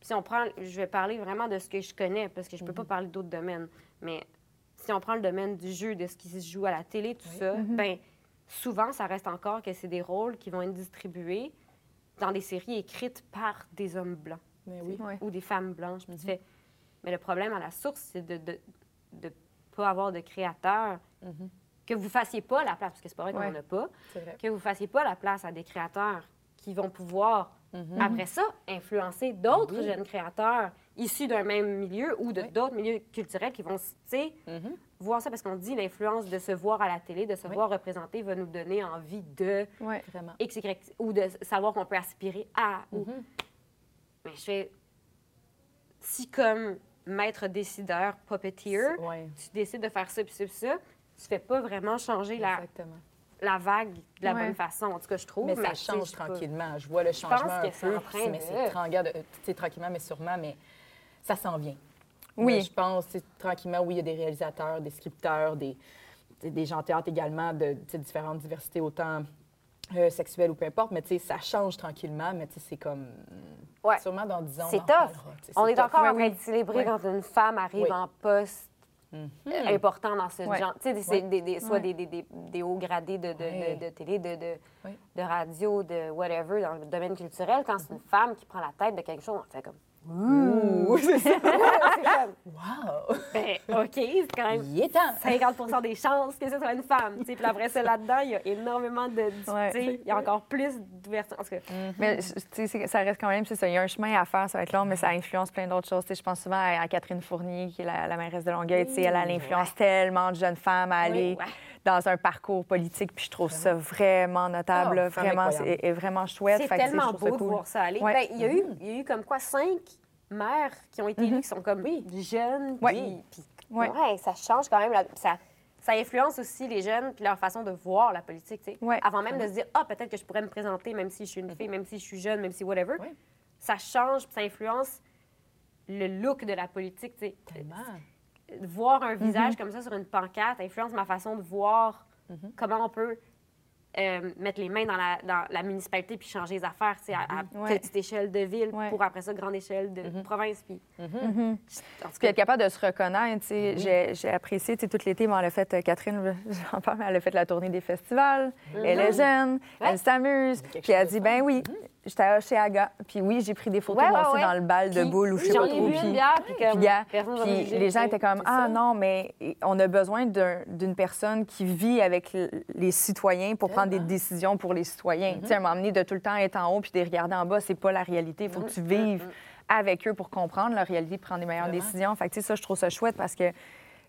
[SPEAKER 3] Si on prend. Je vais parler vraiment de ce que je connais parce que je peux pas parler d'autres domaines. Mais si on prend le domaine du jeu, de ce qui se joue à la télé, tout ça, ben souvent, ça reste encore que c'est des rôles qui vont être distribués dans des séries écrites par des hommes blancs
[SPEAKER 4] Mais oui.
[SPEAKER 2] Ouais.
[SPEAKER 3] ou des femmes blanches. Puis tu fais, mais le problème à la source, c'est de ne pas avoir de créateurs, que vous fassiez pas la place, parce que c'est pas vrai qu'on n'en a pas,
[SPEAKER 4] vrai.
[SPEAKER 3] que vous fassiez pas la place à des créateurs qui vont pouvoir, après ça, influencer d'autres
[SPEAKER 4] Oui.
[SPEAKER 3] jeunes créateurs issus d'un même milieu ou de
[SPEAKER 4] Oui.
[SPEAKER 3] d'autres milieux culturels qui vont, tu sais,
[SPEAKER 4] Mhm.
[SPEAKER 3] voir ça, parce qu'on dit l'influence de se voir à la télé, de se
[SPEAKER 4] Oui.
[SPEAKER 3] voir représenté va nous donner envie de
[SPEAKER 2] Ouais.
[SPEAKER 4] Vraiment.
[SPEAKER 3] X, Y, ou de savoir qu'on peut aspirer à. ou-
[SPEAKER 4] Mhm.
[SPEAKER 3] Mais je fais. Si, comme maître décideur, puppeteer,
[SPEAKER 4] Ouais.
[SPEAKER 3] tu décides de faire ça, puis ça, puis ça, tu fais pas vraiment changer la,
[SPEAKER 4] Exactement.
[SPEAKER 3] la vague de la
[SPEAKER 2] Ouais.
[SPEAKER 3] bonne façon. En tout cas, je trouve.
[SPEAKER 4] Mais ça change
[SPEAKER 3] je pas.
[SPEAKER 4] tranquillement. Je vois le changement
[SPEAKER 3] pense que
[SPEAKER 4] un
[SPEAKER 3] c'est
[SPEAKER 4] peu.
[SPEAKER 3] en train
[SPEAKER 4] mais
[SPEAKER 3] de-
[SPEAKER 4] c'est tranquillement, de- tu sais, tranquillement, mais sûrement, mais ça s'en vient.
[SPEAKER 2] Oui.
[SPEAKER 4] Je pense, c'est tranquillement, oui, il y a des réalisateurs, des scripteurs, des, des gens en théâtre également de différentes diversités, autant euh, sexuelles ou peu importe, mais tu sais, ça change tranquillement, mais tu sais, c'est comme...
[SPEAKER 3] Ouais.
[SPEAKER 4] Sûrement dans 10 ans,
[SPEAKER 3] C'est
[SPEAKER 4] en
[SPEAKER 3] tough. On est
[SPEAKER 4] tough.
[SPEAKER 3] encore en train de célébrer
[SPEAKER 4] Ouais.
[SPEAKER 3] quand une femme arrive
[SPEAKER 4] Oui.
[SPEAKER 3] en poste
[SPEAKER 4] Mhm.
[SPEAKER 3] euh, important dans ce
[SPEAKER 2] Ouais.
[SPEAKER 3] genre. Tu sais, des-
[SPEAKER 4] Ouais.
[SPEAKER 3] des, des- soit
[SPEAKER 2] Ouais.
[SPEAKER 3] des, des, des, des hauts gradés de, de,
[SPEAKER 4] Ouais.
[SPEAKER 3] de, de télé, de, de,
[SPEAKER 4] Oui.
[SPEAKER 3] de radio, de whatever, dans le domaine culturel. Quand c'est une femme qui prend la tête de quelque chose, on fait comme
[SPEAKER 4] Ouh, c'est ça. Wow!
[SPEAKER 3] ben, OK, c'est quand même
[SPEAKER 4] Il est temps.
[SPEAKER 3] 50% des chances que ce soit une femme. tu sais. Puis après ça, là-dedans, il y a énormément de.
[SPEAKER 2] Ouais.
[SPEAKER 3] tu sais, Il y a encore plus d'ouverture. En tout cas,
[SPEAKER 2] Mais tu sais, c'est- ça reste quand même, c'est ça. Il y a un chemin à faire, ça va être long, mais ça influence plein d'autres choses. Tu sais, je pense souvent à, à Catherine Fournier, qui est la, la mairesse de Longueuil. Tu sais, elle, elle influence tellement de jeunes femmes à aller
[SPEAKER 3] ouais.
[SPEAKER 2] Dans un parcours politique, puis je trouve ça vraiment notable.
[SPEAKER 4] Ah,
[SPEAKER 2] là. vraiment, c'est est vraiment chouette.
[SPEAKER 3] c'est tellement beau de
[SPEAKER 2] cool.
[SPEAKER 3] voir ça aller.
[SPEAKER 2] Ouais.
[SPEAKER 3] Ben, il, y a eu, il y a eu comme quoi cinq mères qui ont été élues, qui sont comme jeunes.
[SPEAKER 2] Ouais.
[SPEAKER 3] Puis, puis-
[SPEAKER 2] Ouais.
[SPEAKER 3] ouais, ça change quand même. la- ça, ça influence aussi les jeunes puis leur façon de voir la politique. tu sais.
[SPEAKER 2] Ouais.
[SPEAKER 3] Avant même de se dire, ah, peut-être que je pourrais me présenter, même si je suis une fille, même si je suis jeune, même si whatever.
[SPEAKER 4] Ouais.
[SPEAKER 3] Ça change puis ça influence le look de la politique. tu sais.
[SPEAKER 4] Tellement.
[SPEAKER 3] Voir un visage
[SPEAKER 2] Mhm.
[SPEAKER 3] comme ça sur une pancarte influence ma façon de voir
[SPEAKER 2] Mhm.
[SPEAKER 3] comment on peut euh, mettre les mains dans la, dans la municipalité puis changer les affaires tu sais, à, à
[SPEAKER 2] Mhm. Ouais.
[SPEAKER 3] petite échelle de ville
[SPEAKER 2] Ouais.
[SPEAKER 3] pour après ça grande échelle de province. Puis,
[SPEAKER 2] Mhm.
[SPEAKER 3] en tout
[SPEAKER 2] Puis
[SPEAKER 3] cas,
[SPEAKER 2] être capable de se reconnaître, tu sais, j'ai, j'ai apprécié, tu sais, tout l'été, bon, elle a fait, euh, Catherine, j'en parle, mais elle a fait la tournée des festivals, elle est jeune,
[SPEAKER 3] Ouais.
[SPEAKER 2] elle s'amuse, puis elle dit, ben oui, j'étais à Oshéaga, puis oui, j'ai pris des photos
[SPEAKER 3] Ouais,
[SPEAKER 2] moi
[SPEAKER 3] ouais,
[SPEAKER 2] aussi
[SPEAKER 3] ouais.
[SPEAKER 2] dans le bal de boule ou je sais pas trop, puis...
[SPEAKER 3] puis
[SPEAKER 2] Puis, les gens étaient comme ah
[SPEAKER 3] ça.
[SPEAKER 2] non mais on a besoin d'un- d'une personne qui vit avec les citoyens pour prendre des décisions pour les citoyens.
[SPEAKER 3] Mm-hmm.
[SPEAKER 2] Tu sais, à donné de tout le temps être en haut puis de les regarder en bas, c'est pas la réalité. Il faut que tu vives avec eux pour comprendre leur réalité, prendre les meilleures
[SPEAKER 4] Vraiment.
[SPEAKER 2] décisions. Fait que, tu sais, ça je trouve ça chouette parce que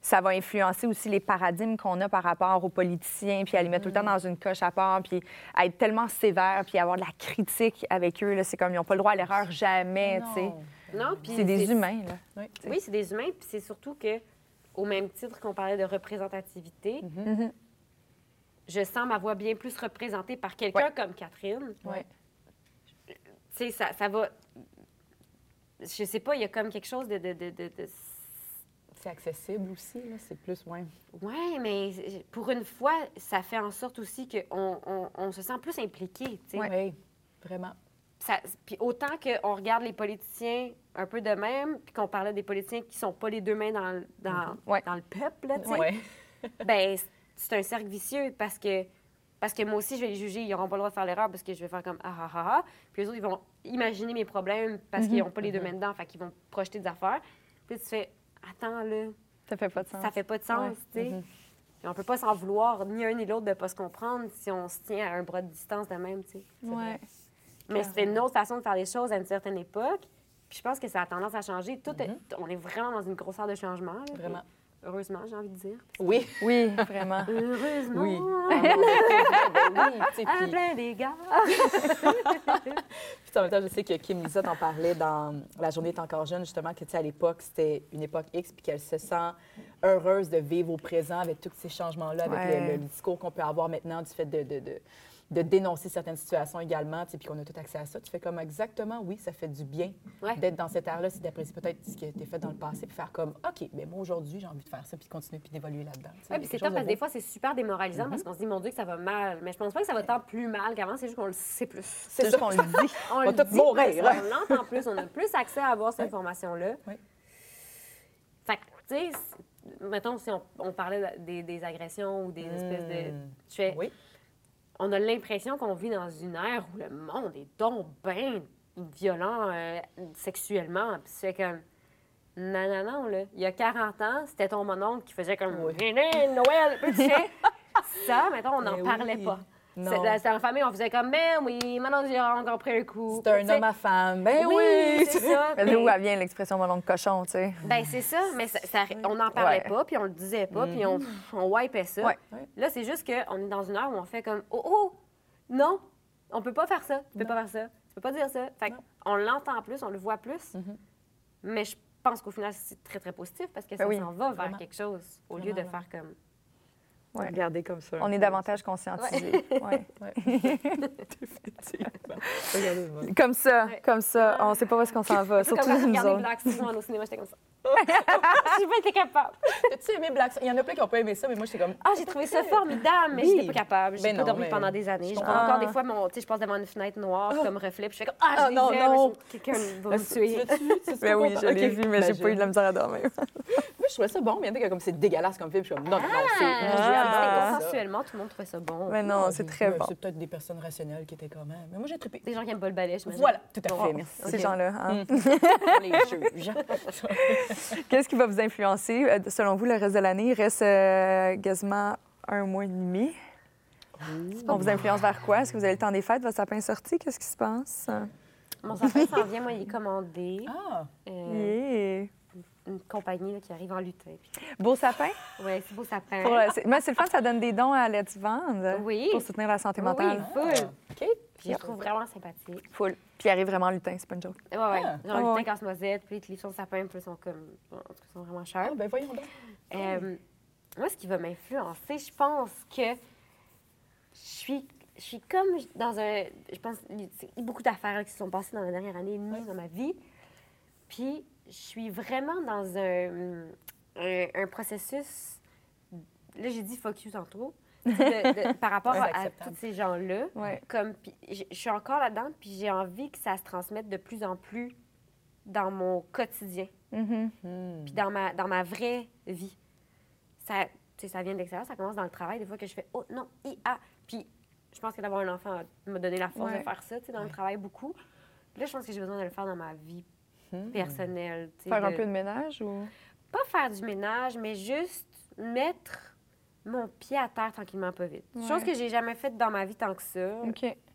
[SPEAKER 2] ça va influencer aussi les paradigmes qu'on a par rapport aux politiciens, puis à les mettre tout le temps dans une coche à part, puis à être tellement sévère, puis avoir de la critique avec eux. C'est comme ils n'ont pas le droit à l'erreur jamais. tu sais.
[SPEAKER 4] Non.
[SPEAKER 3] puis
[SPEAKER 2] C'est des humains. Là.
[SPEAKER 4] Oui.
[SPEAKER 3] Oui, c'est des humains, puis c'est surtout que, au même titre qu'on parlait de représentativité,
[SPEAKER 2] Mhm.
[SPEAKER 3] je sens ma voix bien plus représentée par quelqu'un
[SPEAKER 2] Ouais.
[SPEAKER 3] comme Catherine.
[SPEAKER 2] Ouais.
[SPEAKER 3] Tu sais, ça, ça va. Je sais pas, il y a comme quelque chose de. de, de, de- de-
[SPEAKER 4] C'est accessible aussi, là. C'est plus, ouais.
[SPEAKER 3] Ouais, mais pour une fois, ça fait en sorte aussi qu'on on, on se sent plus impliqué. tu sais.
[SPEAKER 4] Oui, vraiment.
[SPEAKER 3] Puis autant qu'on regarde les politiciens un peu de même, puis qu'on parlait des politiciens qui sont pas les deux mains dans, le- dans,
[SPEAKER 2] Ouais.
[SPEAKER 3] dans le peuple, tu sais,
[SPEAKER 4] Ouais.
[SPEAKER 3] ben c'est un cercle vicieux parce que parce que moi aussi je vais les juger, ils n'auront pas le droit de faire l'erreur parce que je vais faire comme ah ah ah ah, puis les autres ils vont imaginer mes problèmes parce qu'ils n'ont pas les deux mains dedans, fait qu'ils vont projeter des affaires. Puis tu fais attends là,
[SPEAKER 2] Ça fait pas de sens.
[SPEAKER 3] ça fait pas de sens,
[SPEAKER 2] Ouais.
[SPEAKER 3] tu sais.
[SPEAKER 4] Mhm.
[SPEAKER 3] Et on peut pas s'en vouloir ni un ni l'autre de pas se comprendre si on se tient à un bras de distance de même, tu sais.
[SPEAKER 2] Ouais.
[SPEAKER 3] Mais c'était une autre façon de faire les choses à une certaine époque. Puis je pense que ça a tendance à changer. Tout est- on est vraiment dans une grosseur de changement. là.
[SPEAKER 4] Vraiment.
[SPEAKER 3] Heureusement, j'ai envie de dire.
[SPEAKER 4] Oui.
[SPEAKER 2] Oui, vraiment.
[SPEAKER 3] Heureusement.
[SPEAKER 4] Oui.
[SPEAKER 3] À
[SPEAKER 4] puis-
[SPEAKER 3] plein d'égard.
[SPEAKER 4] Puis en même temps, je sais que Kim Lizotte en parlait dans La journée est encore jeune, justement, que tu sais, à l'époque, c'était une époque X, puis qu'elle se sent heureuse de vivre au présent avec tous ces changements-là, avec
[SPEAKER 2] Ouais.
[SPEAKER 4] le, le discours qu'on peut avoir maintenant du fait de, de, de- de dénoncer certaines situations également, puis qu'on a tout accès à ça. Tu fais comme exactement, oui, ça fait du bien
[SPEAKER 3] Ouais.
[SPEAKER 4] d'être dans cette ère-là, c'est d'apprécier peut-être ce qui a été fait dans le passé, puis faire comme, OK, mais moi, aujourd'hui, j'ai envie de faire ça, puis de continuer, puis d'évoluer là-dedans.
[SPEAKER 3] Oui, puis c'est top parce que des fois, c'est super démoralisant parce qu'on se dit, mon Dieu, que ça va mal. Mais je pense pas que ça va tant plus mal qu'avant, c'est juste qu'on le sait plus.
[SPEAKER 2] C'est juste qu'on le dit.
[SPEAKER 3] On,
[SPEAKER 4] va
[SPEAKER 3] dit
[SPEAKER 4] mourir,
[SPEAKER 3] qu'on l'entend plus, on a plus accès à avoir cette information-là.
[SPEAKER 4] Oui.
[SPEAKER 3] Fait que, tu sais, mettons, si on, on parlait des, des agressions ou des espèces de.
[SPEAKER 4] Hmm.
[SPEAKER 3] Tu fais,
[SPEAKER 4] Oui.
[SPEAKER 3] On a l'impression qu'on vit dans une ère où le monde est donc bien violent euh, sexuellement. Puis c'est comme. Non, non, non, là. Il y a 40 ans, c'était ton mononcle qui faisait comme.
[SPEAKER 4] Oui.
[SPEAKER 3] Noël! Tu sais, ça, mettons, on n'en
[SPEAKER 4] Mais
[SPEAKER 3] parlait
[SPEAKER 4] oui.
[SPEAKER 3] pas.
[SPEAKER 4] Non.
[SPEAKER 3] C'est- C'était en famille, on faisait comme, mais oui, maintenant j'ai encore pris un coup.
[SPEAKER 4] C'est un homme à femme. Ben oui!
[SPEAKER 3] c'est ça.
[SPEAKER 2] Mais D'où vient l'expression mon oncle cochon, tu sais?
[SPEAKER 3] ben, c'est ça, mais ça- ça- on n'en parlait
[SPEAKER 2] Ouais.
[SPEAKER 3] pas, puis on le disait pas, puis on, on wipait ça.
[SPEAKER 2] Ouais.
[SPEAKER 3] Là, c'est juste qu'on est dans une heure où on fait comme Oh, oh, non, on peut pas faire ça, tu peux pas faire ça, tu peux pas dire ça. Fait on l'entend plus, on le voit plus,
[SPEAKER 4] Mhm.
[SPEAKER 3] mais je pense qu'au final, c'est très, très positif parce que ça
[SPEAKER 2] Ben oui,
[SPEAKER 3] s'en va vers quelque chose au lieu de
[SPEAKER 4] Vraiment,
[SPEAKER 3] faire comme.
[SPEAKER 2] Ouais.
[SPEAKER 4] Regardez comme ça.
[SPEAKER 2] On est davantage conscientisés. Ouais.
[SPEAKER 4] Regardez-moi.
[SPEAKER 2] Comme ça,
[SPEAKER 3] Ouais.
[SPEAKER 2] comme ça. On sait pas où est-ce qu'on s'en va.
[SPEAKER 3] C'est comme
[SPEAKER 2] Surtout
[SPEAKER 3] quand
[SPEAKER 2] nous autres.
[SPEAKER 3] Black Swan au cinéma, j'étais comme ça. J'ai pas été capable.
[SPEAKER 4] T'as-tu aimé Black Swan? Il y en a plein qui n'ont pas aimé ça, mais moi, j'étais comme.
[SPEAKER 3] Ah, j'ai trouvé ça formidable, mais
[SPEAKER 4] Oui.
[SPEAKER 3] j'étais pas capable. J'ai
[SPEAKER 4] Ben
[SPEAKER 3] pas
[SPEAKER 4] non,
[SPEAKER 3] dormi
[SPEAKER 4] mais
[SPEAKER 3] pendant des années.
[SPEAKER 4] je
[SPEAKER 3] prends encore
[SPEAKER 2] Ah.
[SPEAKER 3] des fois, mon, tu sais, je passe devant une fenêtre noire comme reflet, puis je fais comme Ah,
[SPEAKER 4] Ah,
[SPEAKER 3] je
[SPEAKER 4] non, non.
[SPEAKER 3] quelqu'un va me tuer.
[SPEAKER 4] Es
[SPEAKER 2] Ben oui, je l'ai vu, mais j'ai pas eu de la misère à dormir.
[SPEAKER 4] Moi, je trouvais ça bon, mais il y en a qui comme c'est dégueulasse comme film. Je suis comme, non, non, c'est.
[SPEAKER 3] Ah,
[SPEAKER 4] j'adore
[SPEAKER 3] c'est
[SPEAKER 4] ça.
[SPEAKER 3] consensuel. Mutuellement, tout le monde trouvait ça bon.
[SPEAKER 2] Mais non,
[SPEAKER 4] Ah,
[SPEAKER 2] c'est très bon.
[SPEAKER 4] C'est peut-être des personnes rationnelles qui étaient comme. hein, Mais moi, j'ai trippé.
[SPEAKER 3] Des gens qui aiment pas le balai, je
[SPEAKER 4] Voilà, tout à fait. Merci.
[SPEAKER 2] Ces gens-là. hein.
[SPEAKER 4] On les juge.
[SPEAKER 2] Qu'est-ce qui va vous influencer, euh, selon vous, le reste de l'année? Il reste euh, quasiment un mois et demi. On vous influence vers quoi? Est-ce que vous avez le temps des fêtes? Votre sapin est sorti? Qu'est-ce qui se passe?
[SPEAKER 3] Mon sapin s'en vient, moi, il est commandé.
[SPEAKER 4] Ah,
[SPEAKER 3] Euh,
[SPEAKER 2] Yeah.
[SPEAKER 3] Une compagnie là, qui arrive en lutin. Puis-
[SPEAKER 2] Beau sapin?
[SPEAKER 3] Ouais, c'est beau sapin.
[SPEAKER 2] Pour, euh, c'est- mais c'est le fun, ça donne des dons à Let's Vendre
[SPEAKER 3] Oui.
[SPEAKER 2] pour soutenir la santé
[SPEAKER 3] Oui,
[SPEAKER 2] mentale.
[SPEAKER 3] full.
[SPEAKER 4] OK.
[SPEAKER 3] Puis je le trouve vraiment sympathique.
[SPEAKER 2] Full. Puis il arrive vraiment lutin, c'est pas une joke.
[SPEAKER 3] Ouais, ouais.
[SPEAKER 4] Ah.
[SPEAKER 3] Genre,
[SPEAKER 2] Ah,
[SPEAKER 3] lutin,
[SPEAKER 2] ouais.
[SPEAKER 3] casse-noisette, puis les livres sur sapin, puis ils sont comme. En tout cas, ils sont vraiment chers.
[SPEAKER 4] Ah, ben voyons donc.
[SPEAKER 3] Euh, moi, ce qui va m'influencer, je pense que je suis, je suis comme dans un. Je pense il y a beaucoup d'affaires qui se sont passées dans la dernière année et demie dans ma vie. Puis, je suis vraiment dans un, un, un processus. Là, j'ai dit fuck you tantôt. De- de- par rapport
[SPEAKER 4] Ouais,
[SPEAKER 3] à, tous ces gens-là.
[SPEAKER 2] Ouais.
[SPEAKER 3] Comme, je suis encore là-dedans, puis j'ai envie que ça se transmette de plus en plus dans mon quotidien
[SPEAKER 2] Mhm.
[SPEAKER 4] Hmm.
[SPEAKER 3] puis dans ma, dans ma vraie vie. Ça, tu sais, ça vient de l'extérieur, ça commence dans le travail. Des fois que je fais « Oh non, IA! » Puis je pense que d'avoir un enfant m'a donné la force
[SPEAKER 2] Ouais.
[SPEAKER 3] de faire ça, tu sais, dans le travail beaucoup. Puis là, je pense que j'ai besoin de le faire dans ma vie
[SPEAKER 4] Hmm.
[SPEAKER 3] personnelle.
[SPEAKER 2] Faire un peu de ménage ou?
[SPEAKER 3] Pas faire du ménage, mais juste mettre mon pied à terre tranquillement, pas vite.
[SPEAKER 2] Ouais.
[SPEAKER 3] Chose que j'ai jamais faite dans ma vie tant que ça.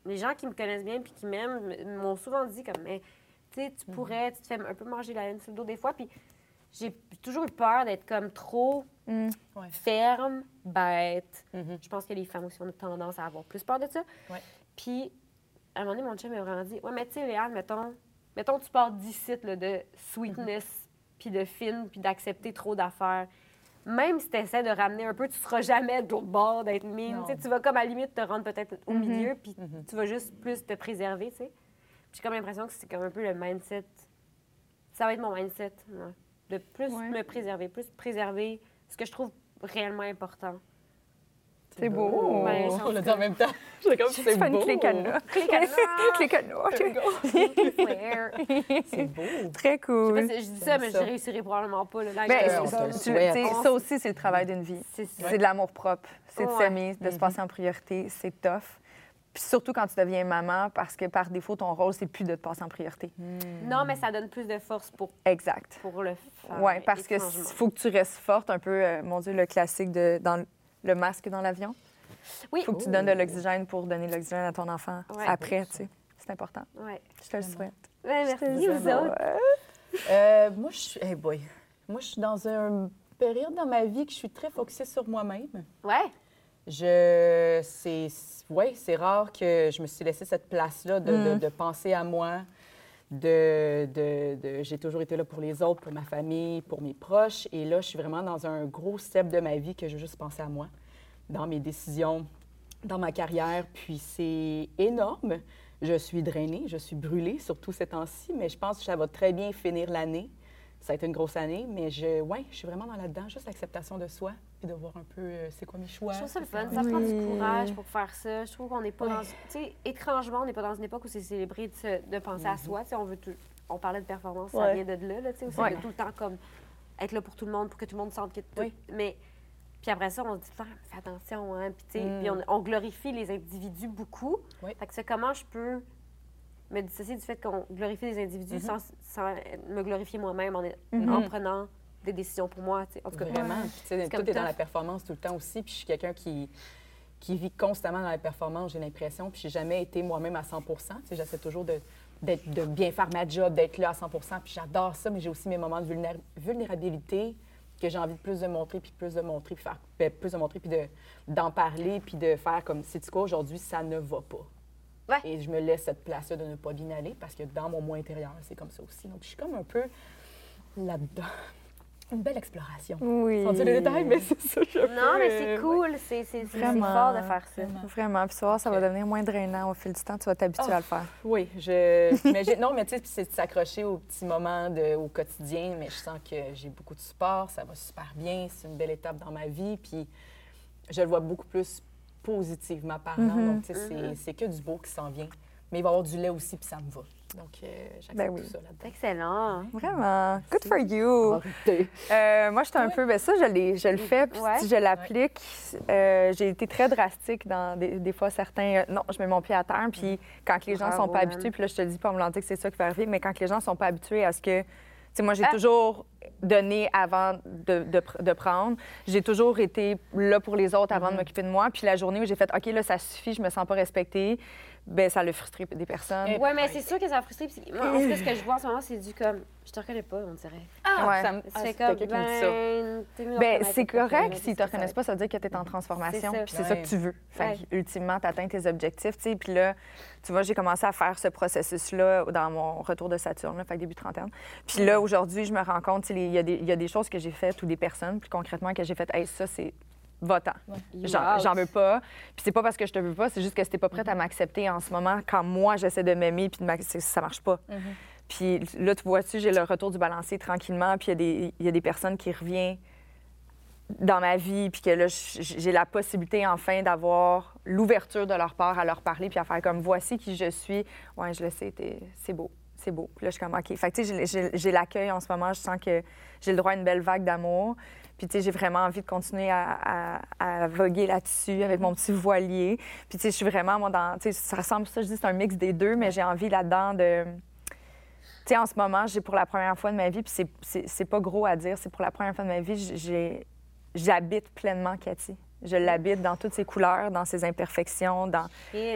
[SPEAKER 3] Les gens qui me connaissent bien puis qui m'aiment m'ont souvent dit comme mais tu sais tu pourrais tu te fais un peu manger la laine sur le dos des fois puis j'ai toujours eu peur d'être comme trop
[SPEAKER 2] Mm.
[SPEAKER 4] Ouais.
[SPEAKER 3] ferme, bête.
[SPEAKER 4] Mhm.
[SPEAKER 3] Je pense que les femmes aussi ont tendance à avoir plus peur de ça.
[SPEAKER 4] Ouais.
[SPEAKER 3] Puis à un moment donné mon chum m'a vraiment dit "Ouais, mais tu sais Léane, mettons mettons tu pars d'ici de sweetness puis de fine puis d'accepter trop d'affaires." Même si tu essaies de ramener un peu, tu seras jamais de l'autre bord, d'être mine. Tu vas comme à la limite te rendre peut-être au
[SPEAKER 2] Mhm.
[SPEAKER 3] milieu, puis
[SPEAKER 4] Mhm.
[SPEAKER 3] tu vas juste plus te préserver, tu sais. J'ai comme l'impression que c'est comme un peu le mindset. Ça va être mon mindset, ouais. De plus
[SPEAKER 2] Ouais.
[SPEAKER 3] me préserver, plus préserver ce que je trouve réellement important.
[SPEAKER 2] C'est beau.
[SPEAKER 3] Ben,
[SPEAKER 4] On l'a dit en même temps. J'ai comme c'est
[SPEAKER 2] fais une
[SPEAKER 4] beau.
[SPEAKER 2] clécana. Clécana.
[SPEAKER 3] Flair.
[SPEAKER 4] C'est beau.
[SPEAKER 2] Très cool.
[SPEAKER 3] Je dis ça, mais je réussirai probablement pas. Là, Là,
[SPEAKER 2] Ben,
[SPEAKER 3] je-
[SPEAKER 4] Euh,
[SPEAKER 2] ça aussi, c'est le travail d'une vie.
[SPEAKER 3] c'est
[SPEAKER 2] de l'amour propre. C'est de s'aimer, de se passer en priorité. C'est tough. Puis surtout quand tu deviens maman, parce que par défaut, ton rôle, c'est plus de te passer en priorité.
[SPEAKER 3] Non, mais ça donne plus de force pour,
[SPEAKER 2] Exact.
[SPEAKER 3] pour le faire.
[SPEAKER 2] Oui, parce que
[SPEAKER 3] étrangement.
[SPEAKER 2] il faut que tu restes forte, un peu, euh, mon Dieu, le classique de dans le- masque dans l'avion.
[SPEAKER 3] Oui.
[SPEAKER 2] Il faut que tu donnes de l'oxygène pour donner de l'oxygène à ton enfant
[SPEAKER 3] Ouais.
[SPEAKER 2] après, tu sais. C'est important.
[SPEAKER 3] Ouais.
[SPEAKER 2] Je te le souhaite.
[SPEAKER 3] Ouais, merci,
[SPEAKER 2] Je
[SPEAKER 3] vous autres.
[SPEAKER 4] Euh, moi, je suis. Hey boy. Moi, je suis dans une période dans ma vie que je suis très focusée sur moi-même.
[SPEAKER 3] Ouais.
[SPEAKER 4] Je. C'est. Oui, c'est rare que je me suis laissé cette place-là de, de-
[SPEAKER 2] Mm.
[SPEAKER 4] de penser à moi. De, de- de- J'ai toujours été là pour les autres, pour ma famille, pour mes proches. Et là, je suis vraiment dans un gros step de ma vie que je veux juste penser à moi, dans mes décisions, dans ma carrière. Puis c'est énorme. Je suis drainée, je suis brûlée, surtout ces temps-ci, mais je pense que ça va très bien finir l'année. Ça a été une grosse année, mais je, ouais, je suis vraiment dans là-dedans, juste l'acceptation de soi, puis de voir un peu euh, c'est quoi mes choix.
[SPEAKER 3] Je trouve ça le fun. Ça prend du courage pour faire ça. Je trouve qu'on n'est pas
[SPEAKER 4] Ouais.
[SPEAKER 3] dans. Tu sais, étrangement, on n'est pas dans une époque où c'est célébré de, se- de penser à soi. Tu sais, on veut tout. On parlait de performance, ça vient de là, là tu sais, aussi,
[SPEAKER 2] Ouais.
[SPEAKER 3] de tout le temps comme être là pour tout le monde, pour que tout le monde sente que tout.
[SPEAKER 4] Oui.
[SPEAKER 3] Mais puis après ça, on se dit temps, fais attention, hein. Puis, tu sais,
[SPEAKER 4] Mm.
[SPEAKER 3] puis on, on glorifie les individus beaucoup.
[SPEAKER 4] Oui.
[SPEAKER 3] Fait que c'est comment je peux me dissocier du fait qu'on glorifie les individus
[SPEAKER 4] Mhm.
[SPEAKER 3] sans, sans me glorifier moi-même en,
[SPEAKER 2] Mhm.
[SPEAKER 3] en prenant des décisions pour moi. tu sais. En tout cas,
[SPEAKER 4] Vraiment. Tout est dans la performance tout le temps aussi. Puis je suis quelqu'un qui, qui vit constamment dans la performance, j'ai l'impression. Puis j'ai jamais été moi-même à 100 Tu sais, J'essaie toujours de, d'être- de bien faire ma job, d'être là à 100 Puis j'adore ça, mais j'ai aussi mes moments de vulnéra- vulnérabilité que j'ai envie de plus de montrer, puis plus de montrer, puis faire ben, plus de montrer, puis de, d'en parler, puis de faire comme, c'est quoi, aujourd'hui, ça ne va pas.
[SPEAKER 3] Ouais.
[SPEAKER 4] Et je me laisse cette place-là de ne pas bien aller parce que dans mon moi intérieur, c'est comme ça aussi. Donc, je suis comme un peu là-dedans. Une belle exploration.
[SPEAKER 2] Oui.
[SPEAKER 4] Sans dire les détails, mais c'est ça. je
[SPEAKER 3] Non,
[SPEAKER 4] peux,
[SPEAKER 3] mais c'est cool. C'est c'est- c'est- c'est
[SPEAKER 2] Vraiment.
[SPEAKER 3] fort de faire ça.
[SPEAKER 4] Vraiment.
[SPEAKER 2] Vraiment. Puis tu vas voir, ça va devenir moins drainant au fil du temps. Tu vas t'habituer
[SPEAKER 4] Oh.
[SPEAKER 2] à le faire.
[SPEAKER 4] Oui, je. mais j'ai- non, mais tu sais, puis c'est de s'accrocher aux petits moments de, au quotidien, mais je sens que j'ai beaucoup de support, ça va super bien, c'est une belle étape dans ma vie, puis je le vois beaucoup plus positivement parlant.
[SPEAKER 2] Mhm.
[SPEAKER 4] Donc, tu sais, c'est- c'est que du beau qui s'en vient. Mais il va y avoir du lait aussi, puis ça me va. Donc, euh, j'accepte
[SPEAKER 2] Ben oui.
[SPEAKER 4] tout ça là-dedans.
[SPEAKER 3] Excellent.
[SPEAKER 2] Vraiment. Good for you. Euh, moi, j'étais un peu. Ben ça, je, je le fais. Puis
[SPEAKER 3] Ouais.
[SPEAKER 2] si je l'applique, euh, j'ai été très drastique dans des, des fois certains. euh, non, je mets mon pied à terre. Puis quand les gens
[SPEAKER 3] Bravo,
[SPEAKER 2] sont pas habitués, puis là, je te dis pas en me que c'est ça qui va arriver, mais quand les gens sont pas habitués à ce que. Moi, j'ai
[SPEAKER 3] Ah.
[SPEAKER 2] toujours donné avant de, de pr- de prendre. J'ai toujours été là pour les autres avant de m'occuper de moi. Puis la journée où j'ai fait, OK, là, ça suffit, je me sens pas respectée, ben ça l'a frustré des personnes.
[SPEAKER 4] Et-
[SPEAKER 3] Ouais, mais c'est sûr que ça a frustré. Puis moi, en tout cas, ce que je vois en ce moment, c'est du comme, je te reconnais pas, on dirait.
[SPEAKER 2] Ouais.
[SPEAKER 4] ça me- ah,
[SPEAKER 3] fais
[SPEAKER 4] c'est
[SPEAKER 3] comme,
[SPEAKER 4] quelqu'un qui me dit ça.
[SPEAKER 3] ben,
[SPEAKER 2] Ben, c'est correct
[SPEAKER 3] fait,
[SPEAKER 2] s'ils te reconnaissent pas, ça veut dire que tu es en transformation.
[SPEAKER 3] C'est ça.
[SPEAKER 2] Puis c'est ça que tu veux. Fait
[SPEAKER 3] Ouais.
[SPEAKER 2] que, ultimement, tu atteins tes objectifs. tu sais. Puis là, tu vois, j'ai commencé à faire ce processus-là dans mon retour de Saturne, là, fait début trentaine. Puis là, aujourd'hui, je me rends compte, il y, a des- il y a des choses que j'ai faites ou des personnes, plus concrètement, que j'ai fait, hey, ça, c'est votant. J'en veux pas. Puis c'est pas parce que je te veux pas, c'est juste que si t'es pas prête à m'accepter en ce moment, quand moi, j'essaie de m'aimer, puis de ça marche pas. Puis là, tu vois-tu, j'ai le retour du balancier tranquillement, puis il y a des- il y, a des personnes qui reviennent dans ma vie, puis que là, j'ai la possibilité enfin d'avoir l'ouverture de leur part à leur parler, puis à faire comme voici qui je suis. Ouais, je le sais, c'est beau, c'est beau. Puis là, je suis comme OK. Fait que tu sais, j'ai l'accueil en ce moment, je sens que j'ai le droit à une belle vague d'amour. Puis, tu sais, j'ai vraiment envie de continuer à, à- à voguer là-dessus avec mon petit voilier. Puis, tu sais, je suis vraiment, moi, dans. Tu sais, ça ressemble, ça, je dis, c'est un mix des deux, mais j'ai envie là-dedans de. Tu sais, en ce moment, j'ai pour la première fois de ma vie, puis c'est- c'est c'est pas gros à dire, c'est pour la première fois de ma vie, j'ai j'habite pleinement Cathy. Je l'habite dans toutes ses couleurs, dans ses imperfections, dans,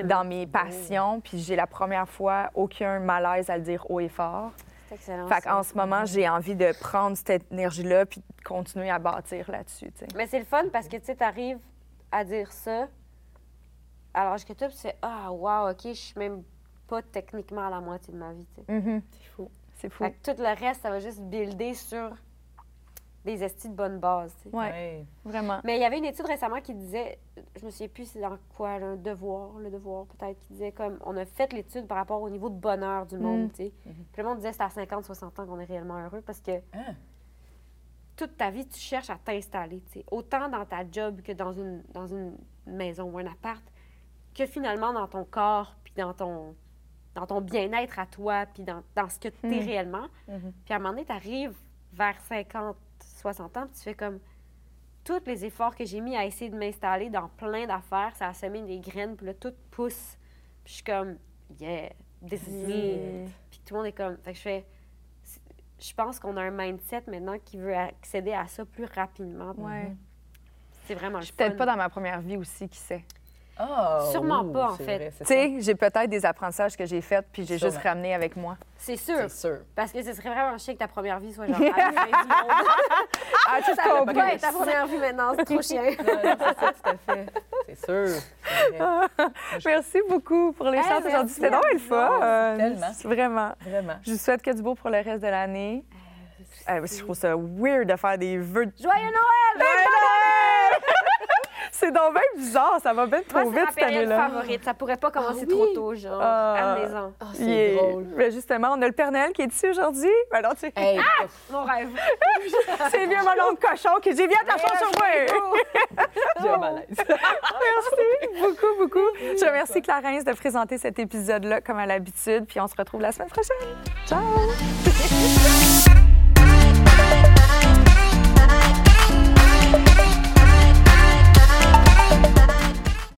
[SPEAKER 2] dans mes passions, puis j'ai la première fois aucun malaise à le dire haut et fort.
[SPEAKER 3] C'est excellent.
[SPEAKER 2] Fait qu'en ce moment, j'ai envie de prendre cette énergie-là puis de continuer à bâtir là-dessus.
[SPEAKER 3] Mais c'est le fun parce que tu sais, t'arrives à dire ça l'âge que tu fais Ah, wow, OK, je suis même pas techniquement à la moitié de ma vie.
[SPEAKER 2] Mhm.
[SPEAKER 4] C'est fou.
[SPEAKER 2] C'est fou.
[SPEAKER 3] Fait que tout le reste, ça va juste builder sur des estis de bonne base. sais.
[SPEAKER 2] Ouais, vraiment.
[SPEAKER 3] Mais il y avait une étude récemment qui disait, je me souviens plus c'est dans quoi, un devoir, le devoir peut-être, qui disait comme, on a fait l'étude par rapport au niveau de bonheur du monde,
[SPEAKER 2] Mm.
[SPEAKER 3] tu sais. Puis le monde disait c'est à 50, 60 ans qu'on est réellement heureux parce que
[SPEAKER 4] Hein?
[SPEAKER 3] toute ta vie, tu cherches à t'installer, tu sais. Autant dans ta job que dans une, dans une maison ou un appart, que finalement dans ton corps, puis dans ton, dans ton bien-être à toi, puis dans, dans ce que tu es
[SPEAKER 2] Mm.
[SPEAKER 3] réellement.
[SPEAKER 4] Mhm.
[SPEAKER 3] Puis à un moment donné, tu arrives vers 50, 60 ans, puis tu fais comme tous les efforts que j'ai mis à essayer de m'installer dans plein d'affaires, ça a semé des graines, puis là, tout pousse. Puis je suis comme, yeah, this is me. Puis tout le monde est comme, fait que je fais, c'est- je pense qu'on a un mindset maintenant qui veut accéder à ça plus rapidement.
[SPEAKER 2] Ouais.
[SPEAKER 3] C'est vraiment
[SPEAKER 2] Je
[SPEAKER 3] le
[SPEAKER 2] suis peut-être pas dans ma première vie aussi, qui sait.
[SPEAKER 4] Ah,
[SPEAKER 3] Sûrement
[SPEAKER 4] ouh,
[SPEAKER 3] pas, en fait.
[SPEAKER 2] Tu sais, j'ai peut-être des apprentissages que j'ai faits puis j'ai juste ramené avec moi.
[SPEAKER 3] C'est sûr.
[SPEAKER 4] C'est sûr.
[SPEAKER 3] Parce que ce serait vraiment chiant que ta première vie soit genre à la fin du monde.
[SPEAKER 2] Ah, tu
[SPEAKER 3] Ça peut
[SPEAKER 2] comprends.
[SPEAKER 3] pas être ta première vie maintenant, c'est trop chiant.
[SPEAKER 4] Non, non, c'est ça, tout à fait. C'est sûr.
[SPEAKER 2] Merci beaucoup pour les
[SPEAKER 3] Hey,
[SPEAKER 2] chances aujourd'hui. C'était
[SPEAKER 3] à
[SPEAKER 2] le fun.
[SPEAKER 4] Tellement.
[SPEAKER 2] Vraiment.
[SPEAKER 4] Vraiment.
[SPEAKER 2] Je vous souhaite que du beau pour le reste de l'année. Euh, je trouve ça weird de faire des vœux de
[SPEAKER 3] Joyeux Noël!
[SPEAKER 2] Joyeux Noël! C'est donc bien bizarre, ça va bien trop
[SPEAKER 3] Moi, c'est
[SPEAKER 2] vite
[SPEAKER 3] ma
[SPEAKER 2] cette
[SPEAKER 3] période
[SPEAKER 2] année-là.
[SPEAKER 3] favorite. Ça pourrait pas commencer
[SPEAKER 4] Ah oui?
[SPEAKER 3] trop tôt, genre,
[SPEAKER 2] Ah.
[SPEAKER 3] à la maison.
[SPEAKER 4] Ah,
[SPEAKER 2] Il
[SPEAKER 4] c'est
[SPEAKER 2] est-
[SPEAKER 4] drôle.
[SPEAKER 2] Ben, justement, on a le Père Noël qui est ici aujourd'hui. Ben non, tu sais,
[SPEAKER 4] Hey,
[SPEAKER 3] Mon rêve.
[SPEAKER 2] c'est bien mon oncle cochon qui dit Viens t'asseoir sur moi.
[SPEAKER 4] j'ai un malaise.
[SPEAKER 2] Merci beaucoup, beaucoup. Je remercie Clarence de présenter cet épisode-là comme à l'habitude. Puis on se retrouve la semaine prochaine. Ciao!